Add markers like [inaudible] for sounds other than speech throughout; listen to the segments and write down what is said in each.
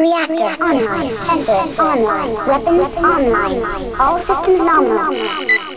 Reactor online. Center online. Weapons online. All systems nominal.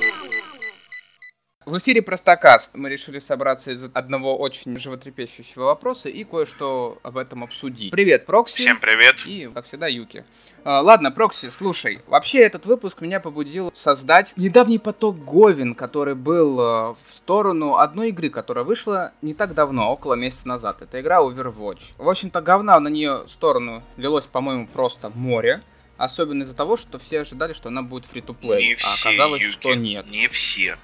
В эфире Простокаст. Мы решили собраться из одного очень животрепещущего вопроса и кое-что об этом обсудить. Привет, Прокси. Всем привет. И, как всегда, Юки. А, ладно, Прокси, слушай. Вообще, этот выпуск меня побудил создать недавний поток Говин, который был э, в сторону одной игры, которая вышла не так давно, около месяца назад. Это игра Overwatch. В общем-то, говна на нее сторону лилось, по-моему, просто море. Особенно из-за того, что все ожидали, что она будет фри-то-плей. А все, оказалось, Юки, что нет. Не все.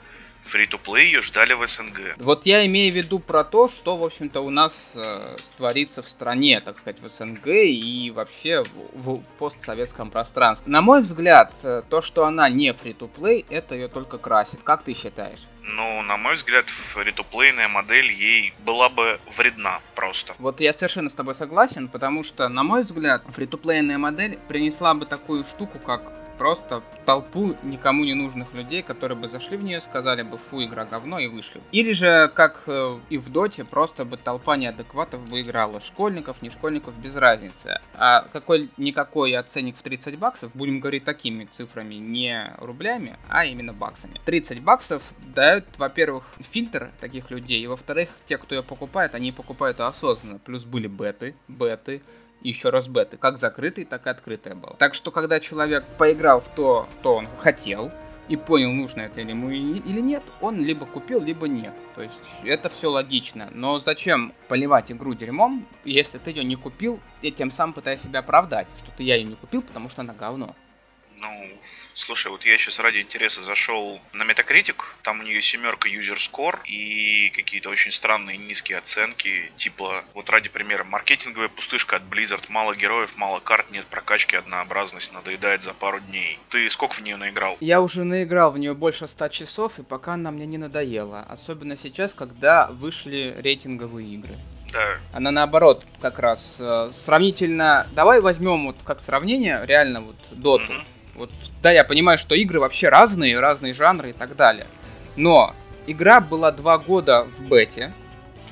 Фри-то-плей ее ждали в СНГ. Вот я имею в виду про то, что, в общем-то, у нас э, творится в стране, так сказать, в СНГ и вообще в, в постсоветском пространстве. На мой взгляд, э, то, что она не фри-то-плей, это ее только красит. Как ты считаешь? Ну, на мой взгляд, фри-то-плейная модель ей была бы вредна просто. Вот я совершенно с тобой согласен, потому что, на мой взгляд, фри-то-плейная модель принесла бы такую штуку, как просто толпу никому не нужных людей, которые бы зашли в нее, сказали бы, фу, игра говно, и вышли. Или же, как э, и в Доте, просто бы толпа неадекватов бы играла. Школьников, не школьников, без разницы. А какой-никакой оценник в 30 баксов, будем говорить такими цифрами, не рублями, а именно баксами. 30 баксов дают, во-первых, фильтр таких людей, и во-вторых, те, кто ее покупает, они покупают ее осознанно. Плюс были беты, беты, еще раз беты, как закрытый, так и открытая была. Так что, когда человек поиграл в то, что он хотел, и понял, нужно это ему или нет, он либо купил, либо нет. То есть это все логично. Но зачем поливать игру дерьмом, если ты ее не купил, и тем самым пытаясь себя оправдать, что ты я ее не купил, потому что она говно. Ну, слушай, вот я сейчас ради интереса зашел на Metacritic, там у нее семерка user score и какие-то очень странные низкие оценки, типа, вот ради примера, маркетинговая пустышка от Blizzard, мало героев, мало карт, нет прокачки, однообразность, надоедает за пару дней. Ты сколько в нее наиграл? Я уже наиграл в нее больше 100 часов, и пока она мне не надоела. Особенно сейчас, когда вышли рейтинговые игры. Да. Она наоборот, как раз э, сравнительно. Давай возьмем вот как сравнение реально вот доту. Мгм. Вот, да, я понимаю, что игры вообще разные, разные жанры и так далее. Но игра была два года в бете.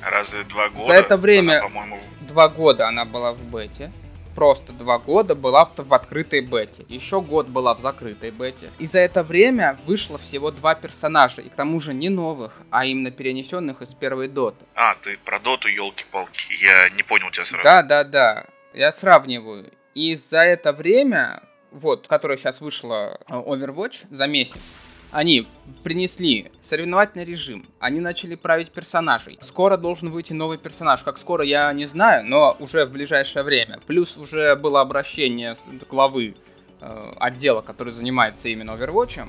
Разве два года? За это время- Она, Два года она была в бете. Просто два года была в, в открытой бете. Еще год была в закрытой бете. И за это время вышло всего два персонажа. И к тому же не новых, а именно перенесенных из первой доты. А, ты про доту, елки-палки. Я не понял тебя сразу. Да, да, да. Я сравниваю. И за это время, вот, которое сейчас вышло э, Overwatch за месяц, они принесли соревновательный режим, они начали править персонажей. Скоро должен выйти новый персонаж. Как скоро, я не знаю, но уже в ближайшее время. Плюс уже было обращение с главы э, отдела, который занимается именно Overwatch,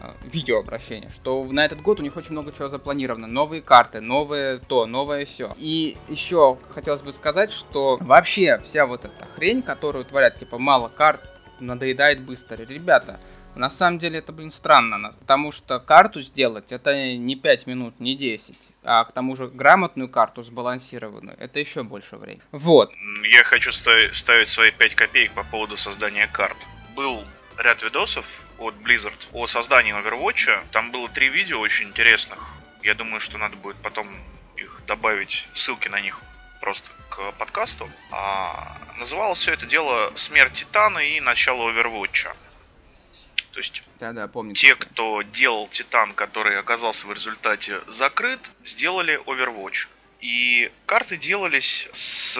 э, видеообращение, что на этот год у них очень много чего запланировано. Новые карты, новое то, новое все. И еще хотелось бы сказать, что вообще вся вот эта хрень, которую творят, типа мало карт, надоедает быстро. Ребята, на самом деле это, блин, странно, потому что карту сделать это не 5 минут, не 10, а к тому же грамотную карту сбалансированную, это еще больше времени. Вот. Я хочу ста- ставить свои 5 копеек по поводу создания карт. Был ряд видосов от Blizzard о создании Overwatch. Там было три видео очень интересных. Я думаю, что надо будет потом их добавить, ссылки на них просто к подкасту. А, называлось все это дело «Смерть Титана» и «Начало Overwatch». То есть Да-да, помню. те, кто делал Титан, который оказался в результате закрыт, сделали Overwatch. И карты делались с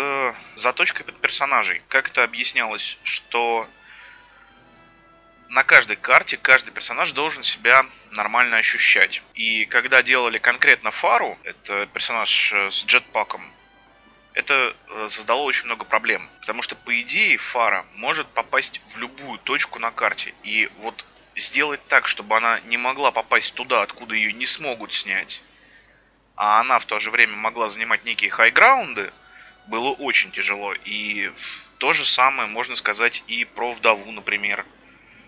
заточкой под персонажей. Как это объяснялось, что на каждой карте каждый персонаж должен себя нормально ощущать. И когда делали конкретно Фару, это персонаж э, с джетпаком, это э, создало очень много проблем. Потому что, по идее, Фара может попасть в любую точку на карте. И вот сделать так, чтобы она не могла попасть туда, откуда ее не смогут снять, а она в то же время могла занимать некие хайграунды, было очень тяжело. И то же самое можно сказать и про вдову, например,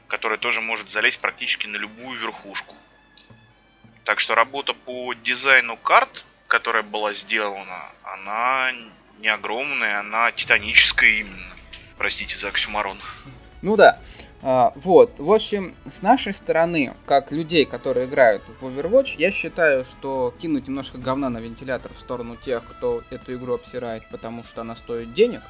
которая тоже может залезть практически на любую верхушку. Так что работа по дизайну карт, которая была сделана, она не огромная, она титаническая именно. Простите за оксюмарон. Ну да. А, вот, в общем, с нашей стороны, как людей, которые играют в Overwatch, я считаю, что кинуть немножко говна на вентилятор в сторону тех, кто эту игру обсирает, потому что она стоит денег,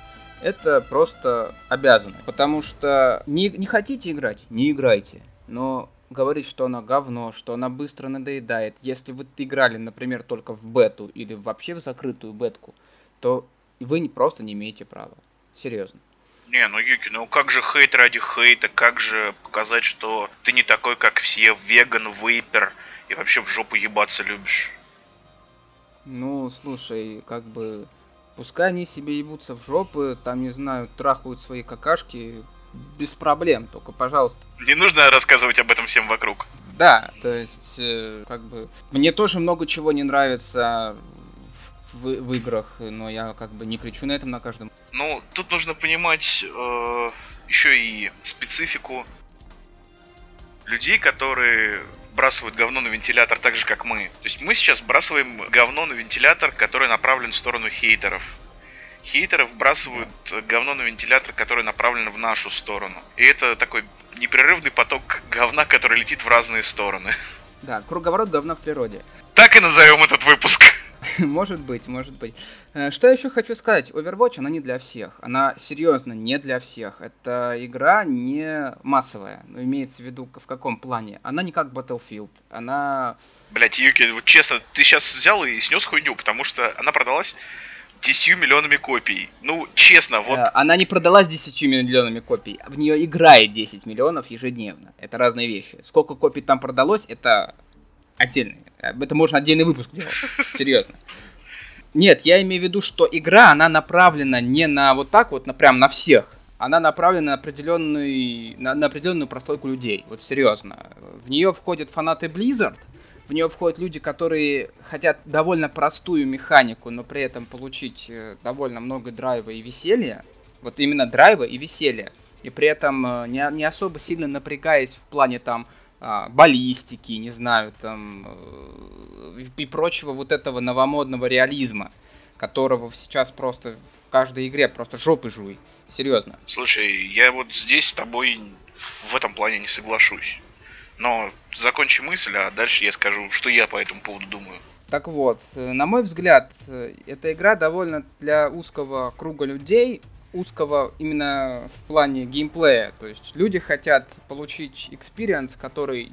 это просто обязано. Потому что не, не хотите играть, не играйте. Но говорить, что она говно, что она быстро надоедает. Если вы играли, например, только в бету или вообще в закрытую бетку, то вы просто не имеете права. Серьезно. Не, ну Юки, ну как же хейт ради хейта, как же показать, что ты не такой, как все, веган, вейпер, и вообще в жопу ебаться любишь? Ну, слушай, как бы, пускай они себе ебутся в жопы, там, не знаю, трахают свои какашки, без проблем, только, пожалуйста. Не нужно рассказывать об этом всем вокруг. Да, то есть, э, как бы, мне тоже много чего не нравится в, в играх, но я как бы не кричу на этом на каждом. Ну, тут нужно понимать э, еще и специфику людей, которые бросают говно на вентилятор так же, как мы. То есть мы сейчас бросаем говно на вентилятор, который направлен в сторону хейтеров хейтеров вбрасывают говно на вентилятор, который направлен в нашу сторону. И это такой непрерывный поток говна, который летит в разные стороны. Да, круговорот говна в природе. Так и назовем этот выпуск. [laughs] Может быть, может быть. Э, что я еще хочу сказать? Overwatch, она не для всех. Она серьезно не для всех. Это игра не массовая. Но имеется в виду в каком плане? Она не как Battlefield. Она... Блять, Юки, вот честно, ты сейчас взял и снес хуйню, потому что она продалась 10 миллионами копий. Ну, честно, вот... Э, она не продалась 10 миллионами копий. В нее играет 10 миллионов ежедневно. Это разные вещи. Сколько копий там продалось, это отдельный. Это можно отдельный выпуск делать. [laughs] Серьезно. Нет, я имею в виду, что игра, она направлена не на вот так вот, на прям на всех. Она направлена на, определенный, на, на определенную прослойку людей. Вот серьезно. В нее входят фанаты Blizzard, в нее входят люди, которые хотят довольно простую механику, но при этом получить э, довольно много драйва и веселья. Вот именно драйва и веселья. И при этом э, не, не особо сильно напрягаясь в плане там а, баллистики, не знаю, там э, и прочего вот этого новомодного реализма, которого сейчас просто в каждой игре просто жопы жуй. Серьезно. Слушай, я вот здесь с тобой в этом плане не соглашусь. Но закончи мысль, а дальше я скажу, что я по этому поводу думаю. Так вот, э, на мой взгляд, э, эта игра довольно для узкого круга людей, узкого именно в плане геймплея. То есть люди хотят получить experience, который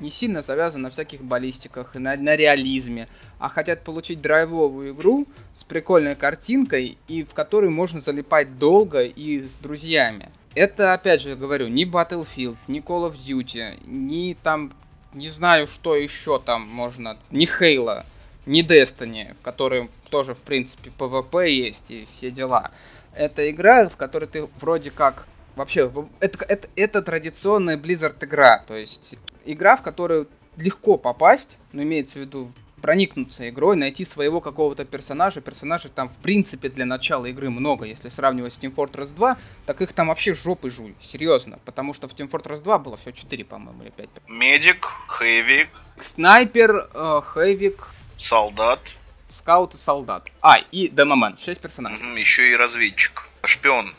не сильно завязан на всяких баллистиках и на, на реализме, а хотят получить драйвовую игру с прикольной картинкой и в которой можно залипать долго и с друзьями. Это, опять же, говорю, ни Battlefield, ни Call of Duty, ни там, не знаю, что еще там можно, ни Halo, ни Destiny, в которой тоже, в принципе, PvP есть и все дела. Это игра, в которой ты вроде как... Вообще, это, это, это традиционная Blizzard игра, то есть игра, в которую легко попасть, но имеется в виду проникнуться игрой, найти своего какого-то персонажа. Персонажей там, в принципе, для начала игры много. Если сравнивать с Team Fortress 2, так их там вообще жопы жуй. Серьезно. Потому что в Team Fortress 2 было всего 4, по-моему, или 5. Медик, Хэвик. Снайпер, э, Хэвик. Солдат. Скаут и солдат. А, и Демомен. 6 персонажей. Угу, еще и разведчик. Шпион.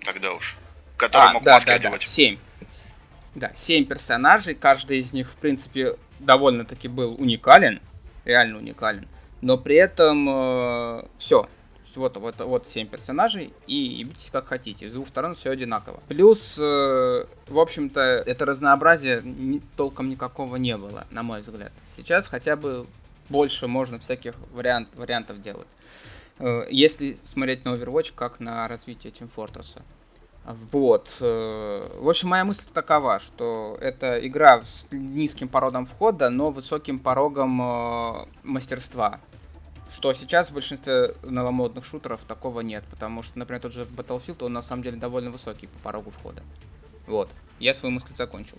Тогда уж. Который а, мог да, да. Да, 7. Да, 7 персонажей. Каждый из них, в принципе, довольно-таки был уникален реально уникален. Но при этом э, все. Вот, вот, вот 7 персонажей, и ебитесь как хотите. С двух сторон все одинаково. Плюс, э, в общем-то, это разнообразие ни, толком никакого не было, на мой взгляд. Сейчас хотя бы больше можно всяких вариант, вариантов делать. Э, если смотреть на Overwatch как на развитие Team Fortress. Вот. Э, в общем, моя мысль такова, что это игра с низким порогом входа, но высоким порогом э, мастерства. Что сейчас в большинстве новомодных шутеров такого нет, потому что, например, тот же Battlefield, он на самом деле довольно высокий по порогу входа. Вот. Я свою мысль закончил.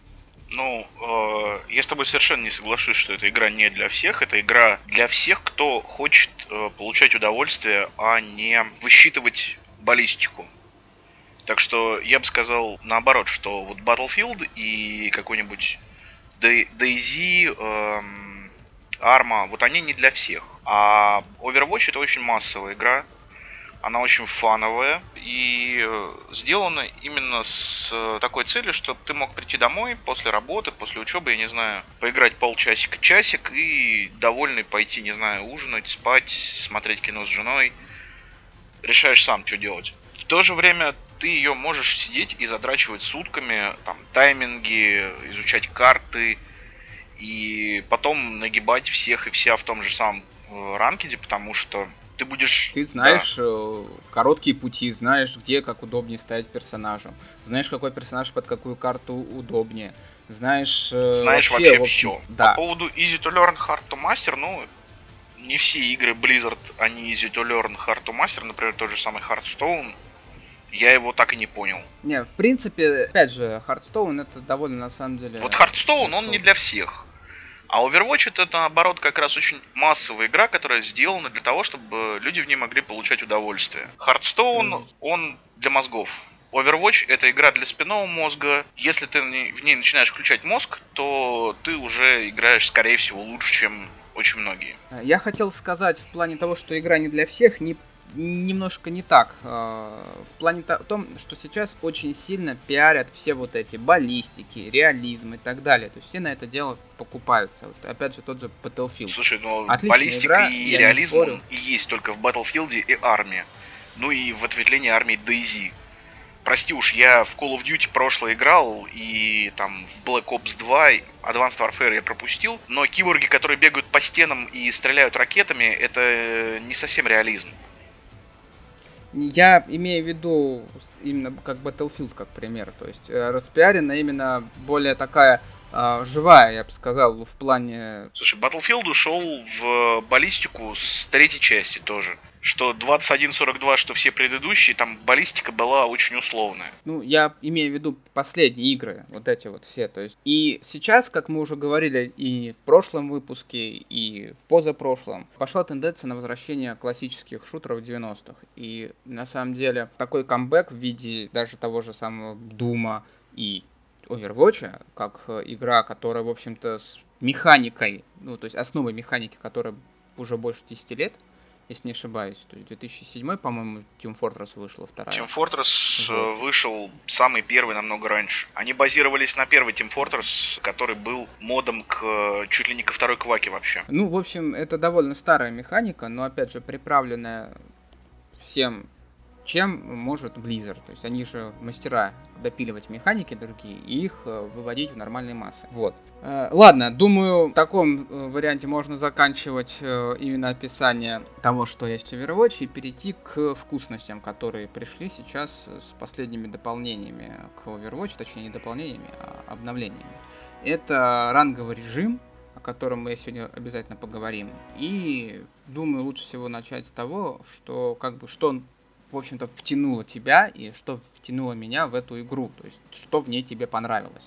Ну, э, я с тобой совершенно не соглашусь, что эта игра не для всех. Это игра для всех, кто хочет э, получать удовольствие, а не высчитывать баллистику. Так что я бы сказал наоборот, что вот Battlefield и какой-нибудь DayZ, эм, Arma, вот они не для всех. А Overwatch это очень массовая игра, она очень фановая и э, сделана именно с такой целью, чтобы ты мог прийти домой после работы, после учебы, я не знаю, поиграть полчасика, часик и довольный пойти, не знаю, ужинать, спать, смотреть кино с женой. Решаешь сам, что делать. В то же время ты ее можешь сидеть и задрачивать сутками, там, тайминги, изучать карты, и потом нагибать всех и вся в том же самом э, ранкеде, потому что ты будешь... Ты знаешь да. Э, короткие пути, знаешь, где как удобнее ставить персонажа, знаешь, какой персонаж под какую карту удобнее, знаешь... Э, знаешь вообще, вообще все. Да. По поводу Easy to Learn, Hard to Master, ну, не все игры Blizzard, они Easy to Learn, Hard to Master, например, тот же самый Hearthstone, я его так и не понял. Не, в принципе, опять же, Hearthstone это довольно на самом деле... Вот Hearthstone, он не для всех. А Overwatch это наоборот как раз очень массовая игра, которая сделана для того, чтобы люди в ней могли получать удовольствие. Hearthstone, mm. он для мозгов. Overwatch это игра для спинного мозга. Если ты в ней начинаешь включать мозг, то ты уже играешь, скорее всего, лучше, чем очень многие. Я хотел сказать в плане того, что игра не для всех, не немножко не так. А, в плане том, что сейчас очень сильно пиарят все вот эти баллистики, реализм и так далее. То есть все на это дело покупаются. Вот, опять же, тот же Battlefield. Слушай, ну Отличная баллистика игра, и реализм и есть только в Battlefield и армии. Ну и в ответвлении армии DayZ. Прости уж, я в Call of Duty прошлое играл, и там в Black Ops 2 Advanced Warfare я пропустил, но киборги, которые бегают по стенам и стреляют ракетами, это не совсем реализм. Я имею в виду именно как Battlefield, как пример. То есть э, распиарена именно более такая э, живая, я бы сказал, в плане... Слушай, Battlefield ушел в баллистику с третьей части тоже что 21.42, что все предыдущие, там баллистика была очень условная. Ну, я имею в виду последние игры, вот эти вот все. То есть, и сейчас, как мы уже говорили и в прошлом выпуске, и в позапрошлом, пошла тенденция на возвращение классических шутеров 90-х. И на самом деле такой камбэк в виде даже того же самого Дума и Overwatch, как игра, которая, в общем-то, с механикой, ну, то есть основой механики, которая уже больше 10 лет, если не ошибаюсь. То есть 2007, по-моему, Team Fortress вышла вторая. Team Fortress вот. Э, вышел самый первый намного раньше. Они базировались на первый Team Fortress, который был модом к э, чуть ли не ко второй кваке вообще. Ну, в общем, это довольно старая механика, но опять же приправленная всем чем может Blizzard. То есть они же мастера допиливать механики другие и их э, выводить в нормальные массы. Вот. Э, ладно, думаю, в таком э, варианте можно заканчивать именно описание того, что есть в Overwatch, и перейти к вкусностям, которые пришли сейчас с последними дополнениями к Overwatch, точнее не дополнениями, а обновлениями. Это ранговый режим, о котором мы сегодня обязательно поговорим. И думаю, лучше всего начать с того, что как бы что в общем-то, втянуло тебя и что втянуло меня в эту игру? То есть, что в ней тебе понравилось?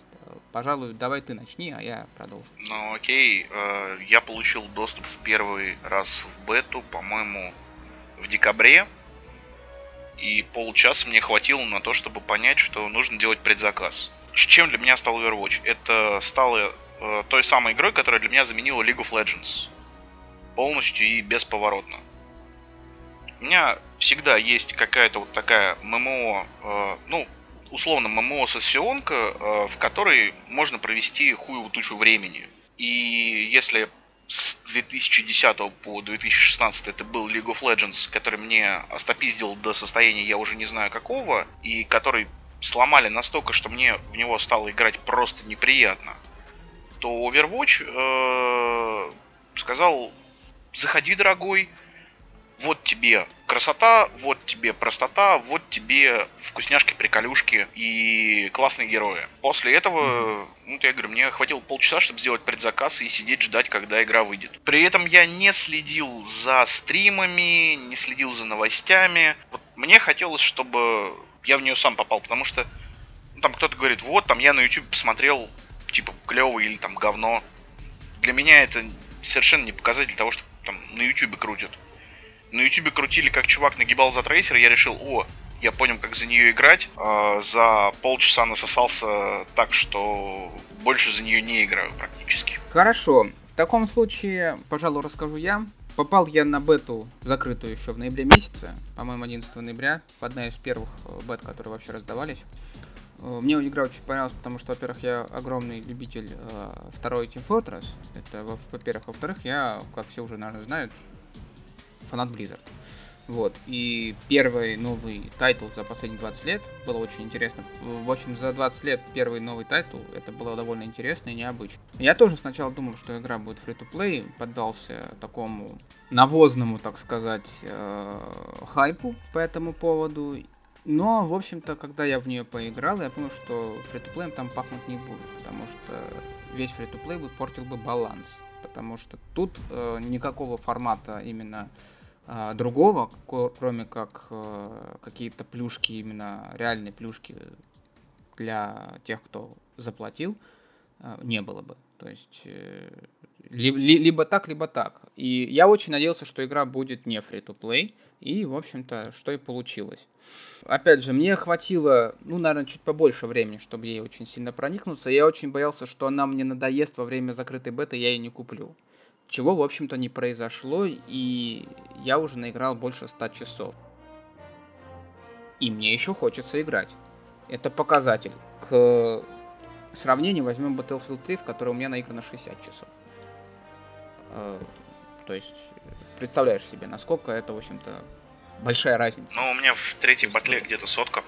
Пожалуй, давай ты начни, а я продолжу. Ну, окей. Э, я получил доступ в первый раз в бету, по-моему, в декабре. И полчаса мне хватило на то, чтобы понять, что нужно делать предзаказ. Чем для меня стал Overwatch? Это стало э, той самой игрой, которая для меня заменила League of Legends. Полностью и бесповоротно у меня всегда есть какая-то вот такая ММО, э, ну, условно ММО-сессионка, э, в которой можно провести хуевую тучу времени. И если с 2010 по 2016 это был League of Legends, который мне остопиздил до состояния я уже не знаю какого, и который сломали настолько, что мне в него стало играть просто неприятно, то Overwatch э, сказал, заходи, дорогой, вот тебе красота, вот тебе простота, вот тебе вкусняшки, приколюшки и классные герои. После этого, ну, я говорю, мне хватило полчаса, чтобы сделать предзаказ и сидеть ждать, когда игра выйдет. При этом я не следил за стримами, не следил за новостями. Вот мне хотелось, чтобы я в нее сам попал, потому что ну, там кто-то говорит, вот, там я на YouTube посмотрел, типа, клевый или там говно. Для меня это совершенно не показатель того, что там на YouTube крутят на ютубе крутили, как чувак нагибал за трейсер, я решил, о, я понял, как за нее играть. А, за полчаса насосался так, что больше за нее не играю практически. Хорошо. В таком случае, пожалуй, расскажу я. Попал я на бету, закрытую еще в ноябре месяце, по-моему, 11 ноября, одна из первых э, бет, которые вообще раздавались. Э, мне игра очень понравилась, потому что, во-первых, я огромный любитель э, второй Team Fortress. Это, во-первых. Во-вторых, я, как все уже, наверное, знают, фанат Blizzard. Вот. И первый новый title за последние 20 лет было очень интересно. В общем, за 20 лет первый новый title, это было довольно интересно и необычно. Я тоже сначала думал, что игра будет free-to-play, поддался такому навозному, так сказать, э, хайпу по этому поводу. Но, в общем-то, когда я в нее поиграл, я понял, что фри-то-плеем там пахнуть не будет, потому что весь фри-то-плей бы портил бы баланс. Потому что тут э, никакого формата именно э, другого, кроме как э, какие-то плюшки, именно реальные плюшки для тех, кто заплатил, э, не было бы. То есть э, ли, ли, либо так, либо так. И я очень надеялся, что игра будет не free-to-play, и, в общем-то, что и получилось. Опять же, мне хватило, ну, наверное, чуть побольше времени, чтобы ей очень сильно проникнуться. Я очень боялся, что она мне надоест во время закрытой беты, я ее не куплю. Чего, в общем-то, не произошло, и я уже наиграл больше 100 часов. И мне еще хочется играть. Это показатель. К сравнению возьмем Battlefield 3, в которой у меня наиграно 60 часов. Э, то есть, представляешь себе, насколько это, в общем-то, большая разница. Ну, у меня в третьей батле где-то сотка.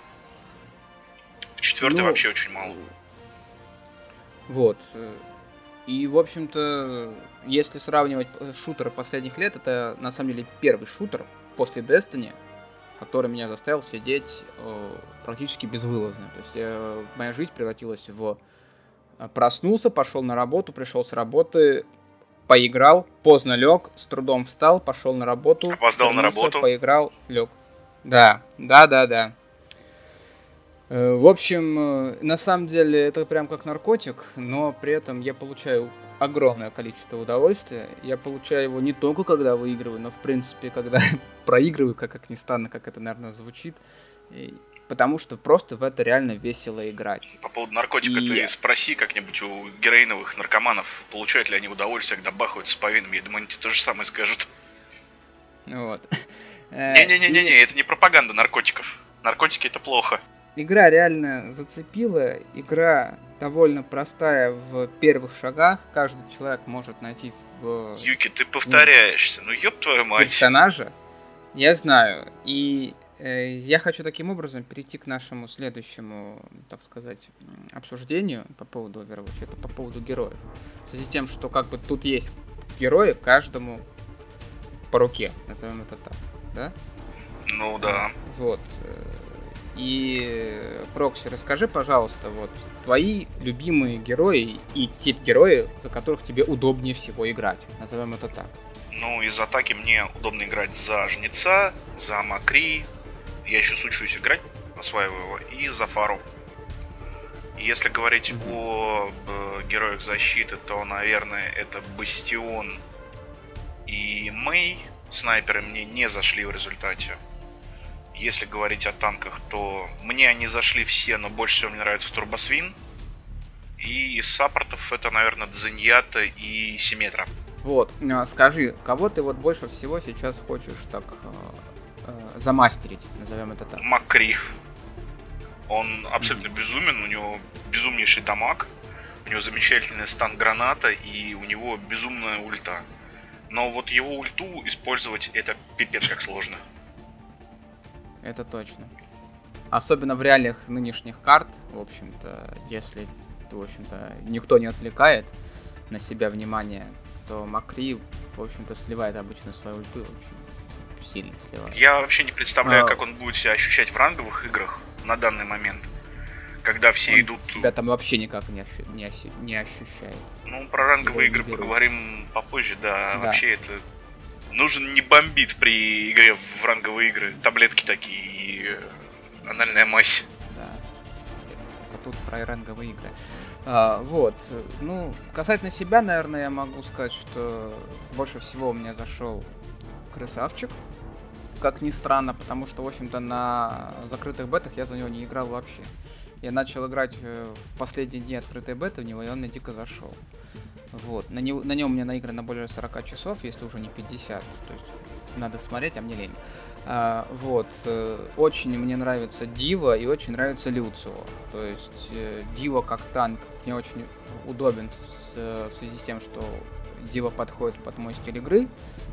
В четвертой ну, вообще очень мало. Вот. И, в общем-то, если сравнивать шутеры последних лет, это на самом деле первый шутер после Destiny, который меня заставил сидеть э, практически безвылазно. То есть э, моя жизнь превратилась в э, проснулся, пошел на работу, пришел с работы, поиграл, поздно лег, с трудом встал, пошел на работу. Опоздал на работу. Поиграл, лег. Да, да, да, да. Э, в общем, э, на самом деле это прям как наркотик, но при этом я получаю огромное количество удовольствия. Я получаю его не только когда выигрываю, но в принципе, когда [laughs] проигрываю, как, как ни странно, как это, наверное, звучит потому что просто в это реально весело играть. По поводу наркотика и... ты спроси как-нибудь у героиновых наркоманов, получают ли они удовольствие, когда бахаются по винам. Я думаю, они тебе то же самое скажут. Вот. [laughs] Не-не-не-не, это не пропаганда наркотиков. Наркотики это плохо. Игра реально зацепила. Игра довольно простая в первых шагах. Каждый человек может найти в... Юки, ты повторяешься. Ну, ёб твою мать. Персонажа. Я знаю. И Э, я хочу таким образом перейти к нашему следующему, так сказать, обсуждению по поводу Overwatch. Это по поводу героев. В связи с тем, что как бы тут есть герои каждому по руке, назовем это так, да? Ну да. Вот. И, Прокси, расскажи, пожалуйста, вот твои любимые герои и тип героев, за которых тебе удобнее всего играть. Назовем это так. Ну, из атаки мне удобно играть за Жнеца, за Макри, я еще учусь играть, осваиваю его, и за Фару. Если говорить mm-hmm. о э, героях защиты, то, наверное, это Бастион и Мэй. Снайперы мне не зашли в результате. Если говорить о танках, то мне они зашли все, но больше всего мне нравится Турбосвин. И из саппортов это, наверное, Дзиньята и Симметра. Вот, а скажи, кого ты вот больше всего сейчас хочешь так э, э, замастерить, назовем это так. Макри. Он абсолютно mm-hmm. безумен, у него безумнейший дамаг, у него замечательный стан граната и у него безумная ульта. Но вот его ульту использовать это пипец как сложно. Это точно. Особенно в реалиях нынешних карт, в общем-то, если, в общем-то, никто не отвлекает на себя внимание, то Макри, в общем-то, сливает обычно свою ульту очень сильно сливает. Я вообще не представляю, а... как он будет себя ощущать в ранговых играх на данный момент. Когда все он идут... Себя там вообще никак не, ощу... не, ощу... не ощущает. Ну, про ранговые Его игры поговорим попозже, да. да. Вообще это... Нужен не бомбит при игре в ранговые игры. Таблетки такие и э, анальная мазь. Да. Только тут про ранговые игры. А, вот. Ну, касательно себя, наверное, я могу сказать, что больше всего у меня зашел красавчик. Как ни странно, потому что, в общем-то, на закрытых бетах я за него не играл вообще. Я начал играть э, в последние дни открытой беты в него, и он мне дико зашел. Вот. На, него, на нем мне наиграно более 40 часов, если уже не 50. То есть надо смотреть, а мне лень. А, вот. Э, очень мне нравится Дива и очень нравится Люцио. То есть э, Дива как танк мне очень удобен с, в связи с тем, что Дива подходит под мой стиль игры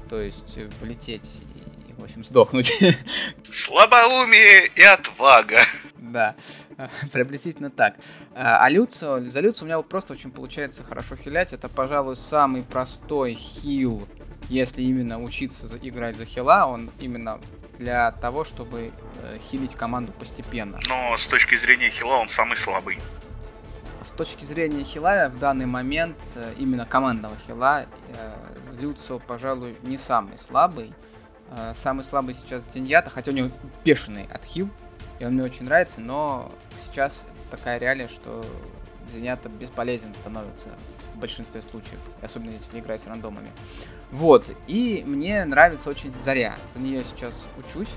то есть влететь в общем, сдохнуть. [laughs] Слабоумие и отвага. Да, [laughs] приблизительно так. А, а Люцио, за Люцио у меня вот просто очень получается хорошо хилять. Это, пожалуй, самый простой хил, если именно учиться играть за хила. Он именно для того, чтобы э, хилить команду постепенно. Но с точки зрения хила он самый слабый. С точки зрения хила в данный момент, э, именно командного хила, э, Люцио, пожалуй, не самый слабый. Э, самый слабый сейчас Деньята, хотя у него бешеный отхил, и он мне очень нравится, но сейчас такая реалия, что Зенята бесполезен становится в большинстве случаев, особенно если играть с рандомами. Вот, и мне нравится очень Заря, за нее сейчас учусь,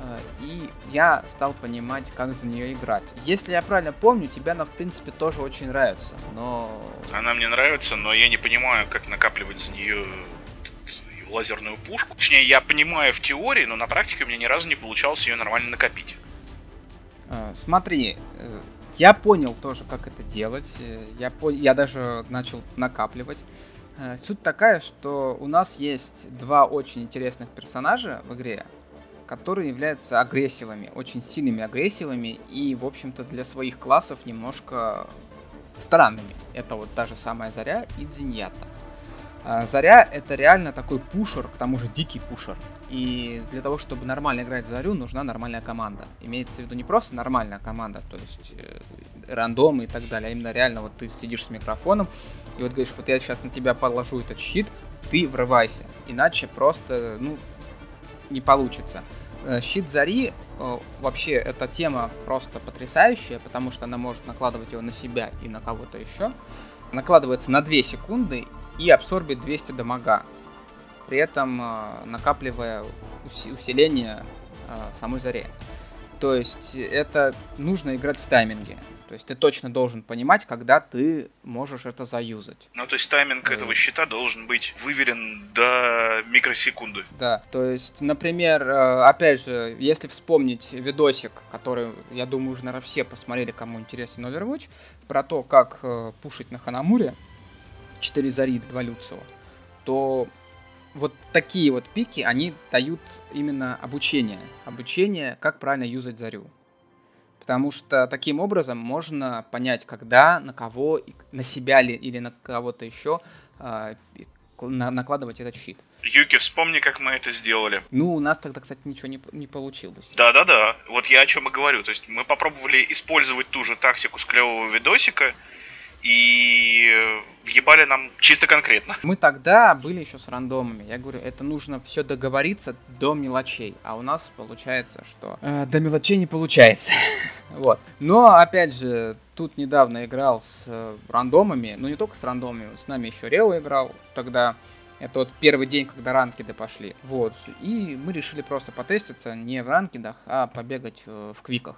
э, и я стал понимать, как за нее играть. Если я правильно помню, тебе она, в принципе, тоже очень нравится, но... Она мне нравится, но я не понимаю, как накапливать за нее лазерную пушку. Точнее, я понимаю в теории, но на практике у меня ни разу не получалось ее нормально накопить. А, смотри, э, я понял тоже, как это делать. Э, я, пон... я даже начал накапливать. Э, суть такая, что у нас есть два очень интересных персонажа в игре, которые являются агрессивами, очень сильными агрессивами и, в общем-то, для своих классов немножко странными. Это вот та же самая Заря и Дзиньята. А, Заря это реально такой пушер, к тому же дикий пушер. И для того, чтобы нормально играть за Зарю, нужна нормальная команда. Имеется в виду не просто нормальная команда, то есть э, рандомы и так далее, а именно реально вот ты сидишь с микрофоном, и вот говоришь, вот я сейчас на тебя положу этот щит, ты врывайся. Иначе просто, ну, не получится. Э, щит Зари, э, вообще, эта тема просто потрясающая, потому что она может накладывать его на себя и на кого-то еще. Накладывается на 2 секунды, и абсорбит 200 дамага, при этом э, накапливая усиление э, самой заре. То есть это нужно играть в тайминге. То есть ты точно должен понимать, когда ты можешь это заюзать. Ну, то есть тайминг э... этого щита должен быть выверен до микросекунды. Да, то есть, например, опять же, если вспомнить видосик, который, я думаю, уже, наверное, все посмотрели, кому интересен Overwatch, про то, как пушить на Ханамуре, 4 зари, 2 люцио, то вот такие вот пики, они дают именно обучение. Обучение, как правильно юзать зарю. Потому что таким образом можно понять, когда, на кого, на себя ли или на кого-то еще э, на, накладывать этот щит. Юки, вспомни, как мы это сделали. Ну, у нас тогда, кстати, ничего не, не получилось. Да-да-да, вот я о чем и говорю. То есть мы попробовали использовать ту же тактику с клевого видосика, и въебали нам чисто конкретно. Мы тогда были еще с рандомами. Я говорю, это нужно все договориться до мелочей. А у нас получается, что э, до мелочей не получается. [laughs] вот. Но, опять же, тут недавно играл с э, рандомами. Ну, не только с рандомами. С нами еще Рео играл тогда. Это вот первый день, когда ранкиды пошли. Вот. И мы решили просто потеститься не в ранкидах, а побегать э, в квиках.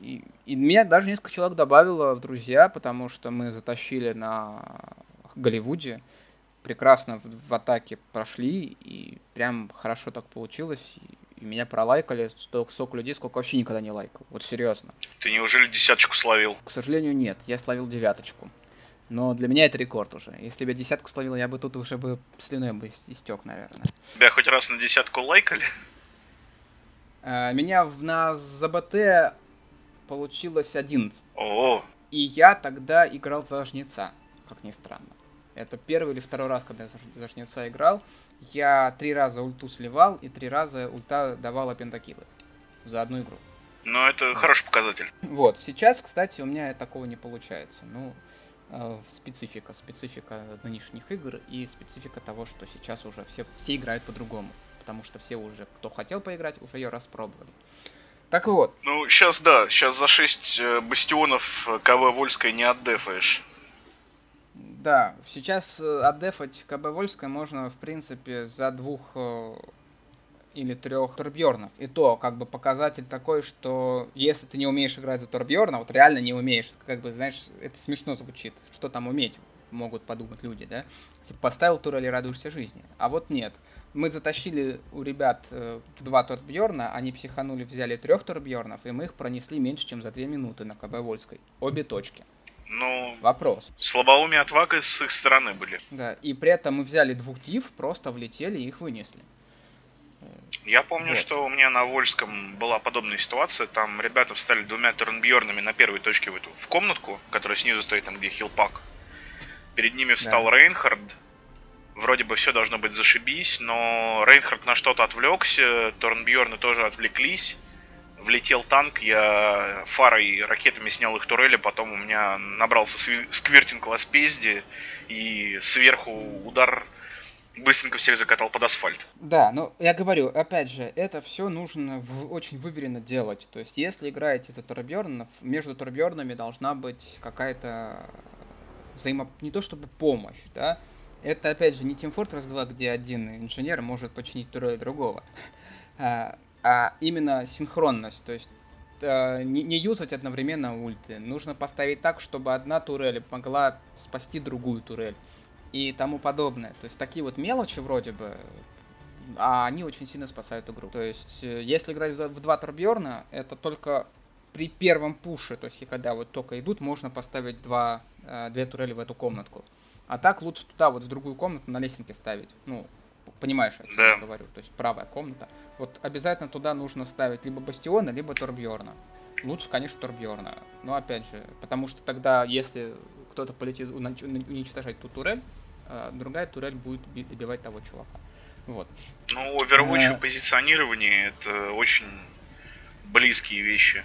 И, и меня даже несколько человек добавило в друзья, потому что мы затащили на Голливуде, прекрасно в, в атаке прошли, и прям хорошо так получилось. И, и меня пролайкали столько, столько людей, сколько вообще никогда не лайкал. Вот серьезно. Ты неужели десяточку словил? К сожалению, нет. Я словил девяточку. Но для меня это рекорд уже. Если бы я десятку словил, я бы тут уже бы слюной бы истек, наверное. Тебя хоть раз на десятку лайкали? А, меня на ЗБТ получилось 11. О. И я тогда играл за жнеца, как ни странно. Это первый или второй раз, когда я за жнеца играл. Я три раза ульту сливал и три раза ульта давала пентакилы за одну игру. Ну, это хороший показатель. Вот, сейчас, кстати, у меня такого не получается. Ну, э, специфика, специфика нынешних игр и специфика того, что сейчас уже все, все играют по-другому. Потому что все уже, кто хотел поиграть, уже ее распробовали. Так вот. Ну, сейчас да, сейчас за 6 э, бастионов э, КВ Вольская не отдефаешь. Да, сейчас э, отдефать КБ Вольская можно, в принципе, за двух или трех Торбьернов. И то, как бы, показатель такой, что если ты не умеешь играть за Торбьерна, вот реально не умеешь, как бы, знаешь, это смешно звучит. Что там уметь, могут подумать люди, да? Типа, поставил турель и радуешься жизни. А вот нет мы затащили у ребят э, два Торбьерна, они психанули, взяли трех Торбьернов, и мы их пронесли меньше, чем за две минуты на КБ Вольской. Обе точки. Ну, вопрос. Слабоумие отвага с их стороны были. Да, и при этом мы взяли двух див, просто влетели и их вынесли. Я помню, Вот. что у меня на Вольском была подобная ситуация. Там ребята встали двумя турнбьернами на первой точке в эту в комнатку, которая снизу стоит, там где хилпак. Перед ними встал Да. Рейнхард. Вроде бы все должно быть зашибись, но Рейнхард на что-то отвлекся, Торнбьерны тоже отвлеклись. Влетел танк, я фарой и ракетами снял их турели, потом у меня набрался сквиртинг в аспезде, и сверху удар быстренько всех закатал под асфальт. Да, но я говорю, опять же, это все нужно в- очень выверенно делать. То есть, если играете за Турбернов, между Турбернами должна быть какая-то взаимо... не то чтобы помощь, да, это, опять же, не Team Fortress 2, где один инженер может починить турель другого, [laughs] а, а именно синхронность, то есть э, не, юзать одновременно ульты. Нужно поставить так, чтобы одна турель могла спасти другую турель и тому подобное. То есть такие вот мелочи вроде бы, а они очень сильно спасают игру. То есть э, если играть в два Торбьерна, это только при первом пуше, то есть когда вот только идут, можно поставить два, э, две турели в эту комнатку. А так лучше туда вот в другую комнату на лесенке ставить. Ну, понимаешь, о чем Да. я говорю. То есть правая комната. Вот обязательно туда нужно ставить либо Бастиона, либо Торбьерна. Лучше, конечно, Торбьерна. Но опять же, потому что тогда, если кто-то полетит уничтожать ту турель, э, другая турель будет би- добивать того чувака. Вот. Ну, Overwatch Э. и позиционирование это очень близкие вещи.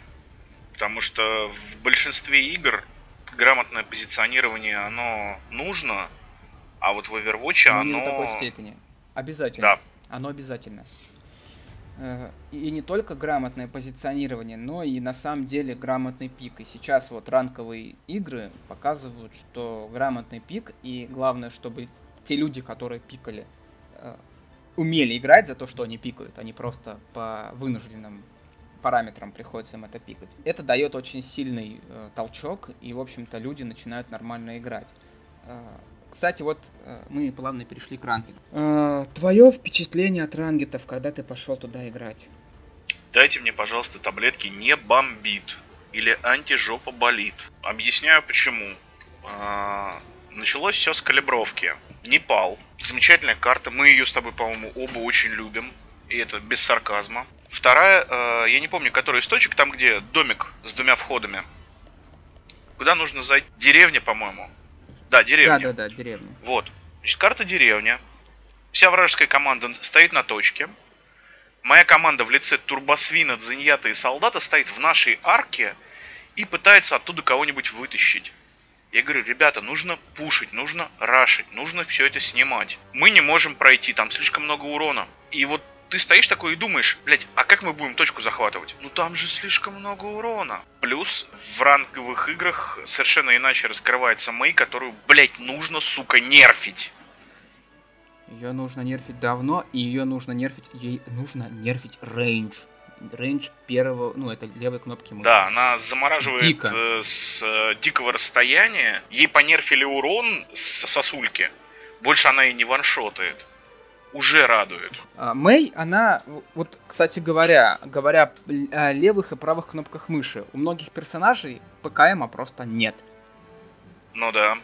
Потому что в большинстве игр грамотное позиционирование, оно нужно, а вот в Overwatch Но не оно... до такой степени. Обязательно. Да. Оно обязательно. Э, И не только грамотное позиционирование, но и на самом деле грамотный пик. И сейчас вот ранковые игры показывают, что грамотный пик, и главное, чтобы те люди, которые пикали, э, умели играть за то, что они пикают, а не просто по вынужденным параметрам приходится им это пикать. Это дает очень сильный э, толчок, и, в общем-то, люди начинают нормально играть. Э, кстати, вот э, мы плавно перешли к рангету. Твое впечатление от рангетов, когда ты пошел туда играть? Дайте мне, пожалуйста, таблетки не бомбит или антижопа болит. Объясняю почему. А, Началось все с калибровки. Непал. Замечательная карта. Мы ее с тобой, по-моему, оба очень любим. И это без сарказма. Вторая, э, я не помню, который источник, там, где домик с двумя входами. Куда нужно зайти? Деревня, по-моему. Да, деревня. Да, да, да, деревня. Вот. Значит, карта деревня. Вся вражеская команда стоит на точке. Моя команда в лице Турбосвина, Дзиньята и Солдата стоит в нашей арке и пытается оттуда кого-нибудь вытащить. Я говорю, ребята, нужно пушить, нужно рашить, нужно все это снимать. Мы не можем пройти, там слишком много урона. И вот ты стоишь такой и думаешь, блять, а как мы будем точку захватывать? Ну там же слишком много урона. Плюс в ранговых играх совершенно иначе раскрывается Мэй, которую, блять, нужно, сука, нерфить. Ее нужно нерфить давно, и ее нужно нерфить, ей нужно нерфить рейндж. Range первого, ну, это левой кнопки мыши. Да, она замораживает Дико. э, с э, дикого расстояния. Ей понерфили урон с сосульки. Больше она и не ваншотает. Уже радует. А, Мэй, она, вот, кстати говоря, говоря о левых и правых кнопках мыши, у многих персонажей ПКМа просто нет. Ну да.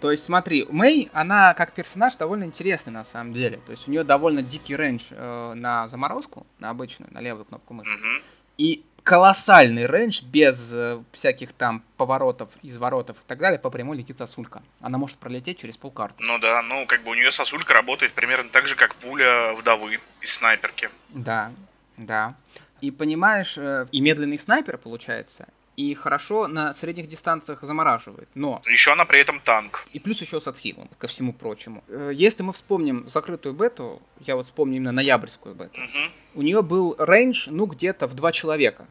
То есть, смотри, Мэй, она как персонаж довольно интересный на самом деле. То есть у нее довольно дикий range э, на заморозку, на обычную, на левую кнопку мыши. Мгм. И колоссальный range без э, всяких там поворотов, изворотов и так далее. По прямой летит сосулька. Она может пролететь через полкарты. Ну да, ну как бы у нее сосулька работает примерно так же, как пуля вдовы из снайперки. Да, да. И понимаешь, э, и медленный снайпер получается, и хорошо на средних дистанциях замораживает. Но Еще она при этом танк. И плюс еще с отхилом, ко всему прочему. Э, Если мы вспомним закрытую бету, я вот вспомню именно ноябрьскую бету, Мгм. у нее был range, ну, где-то в два человека.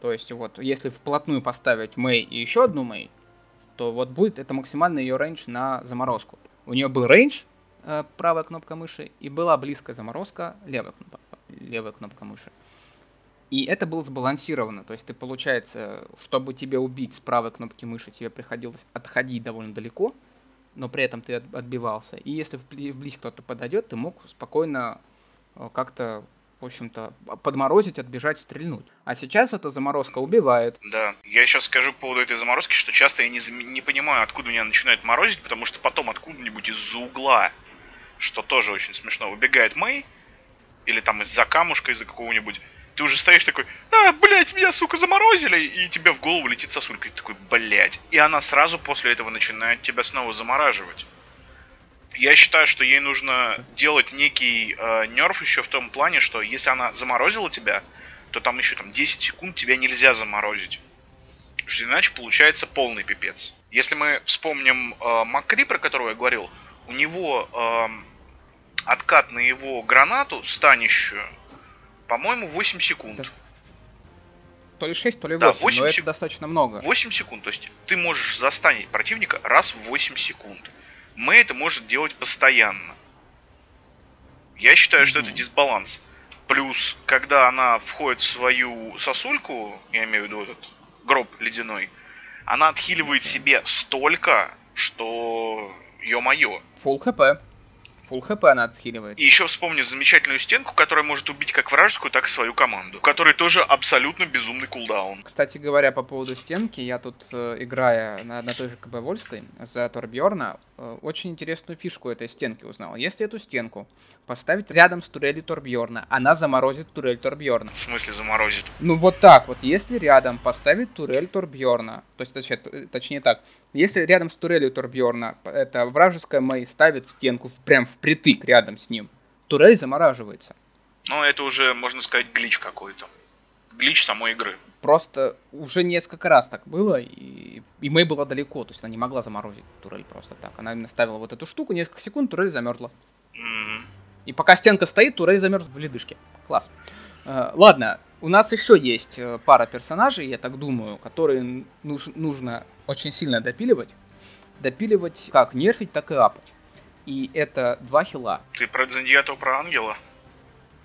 То есть вот, если вплотную поставить Мэй и еще одну Мэй, то вот будет это максимальный ее range на заморозку. У нее был range, э, правая кнопка мыши, и была близкая заморозка, левая кнопка, левая кнопка мыши. И это было сбалансировано. То есть ты, получается, чтобы тебе убить с правой кнопки мыши, тебе приходилось отходить довольно далеко, но при этом ты от- отбивался. И если вбли- вблизь кто-то подойдет, ты мог спокойно э, как-то, в общем-то, подморозить, отбежать, стрельнуть. А сейчас эта заморозка убивает. Да. Я сейчас скажу по поводу этой заморозки, что часто я не, не понимаю, откуда меня начинает морозить, потому что потом откуда-нибудь из-за угла, что тоже очень смешно, выбегает Мэй, или там из-за камушка, из-за какого-нибудь, ты уже стоишь такой, а, блядь, меня, сука, заморозили, и тебе в голову летит сосулька, и ты такой, блядь. И она сразу после этого начинает тебя снова замораживать. Я считаю, что ей нужно делать некий э, нерв еще в том плане, что если она заморозила тебя, то там еще там 10 секунд тебя нельзя заморозить. Потому что иначе получается полный пипец. Если мы вспомним э, Макри, про которого я говорил, у него э, откат на его гранату, станищую, по-моему, 8 секунд. То ли 6, то ли 8, Да, 8 но сек- это достаточно много. 8 секунд, то есть ты можешь застанить противника раз в 8 секунд. Мэй это может делать постоянно. Я считаю, что это дисбаланс. Плюс, когда она входит в свою сосульку, я имею в виду этот гроб ледяной, она отхиливает себе столько, что ё-моё. Фулл хп. Фулл хп она отсхиливает. И еще вспомню замечательную стенку, которая может убить как вражескую, так и свою команду. У которой тоже абсолютно безумный кулдаун. Кстати говоря, по поводу стенки, я тут, э, играя на, на той же КБ Вольской за Торбьорна, очень интересную фишку этой стенки узнал. Если эту стенку поставить рядом с турелью Торбьорна, она заморозит турель Торбьорна. В смысле заморозит. Ну вот так вот, если рядом поставить турель Торбьорна, то есть точнее, точнее так, если рядом с турелью Торбьорна это вражеская Мэй ставит стенку в- прям впритык рядом с ним, турель замораживается. Но это уже, можно сказать, глич какой-то. Глич самой игры. Просто уже несколько раз так было, и, и Мэй была далеко, то есть она не могла заморозить турель просто так. Она именно ставила вот эту штуку, несколько секунд, турель замерзла. Мгм. И пока стенка стоит, турель замерз в ледышке. Класс. Э, ладно, у нас еще есть э, пара персонажей, я так думаю, которые нуж- нужно очень сильно допиливать. Допиливать как нерфить, так и апать. И это два хила. Ты про Дзендиату, про Ангела?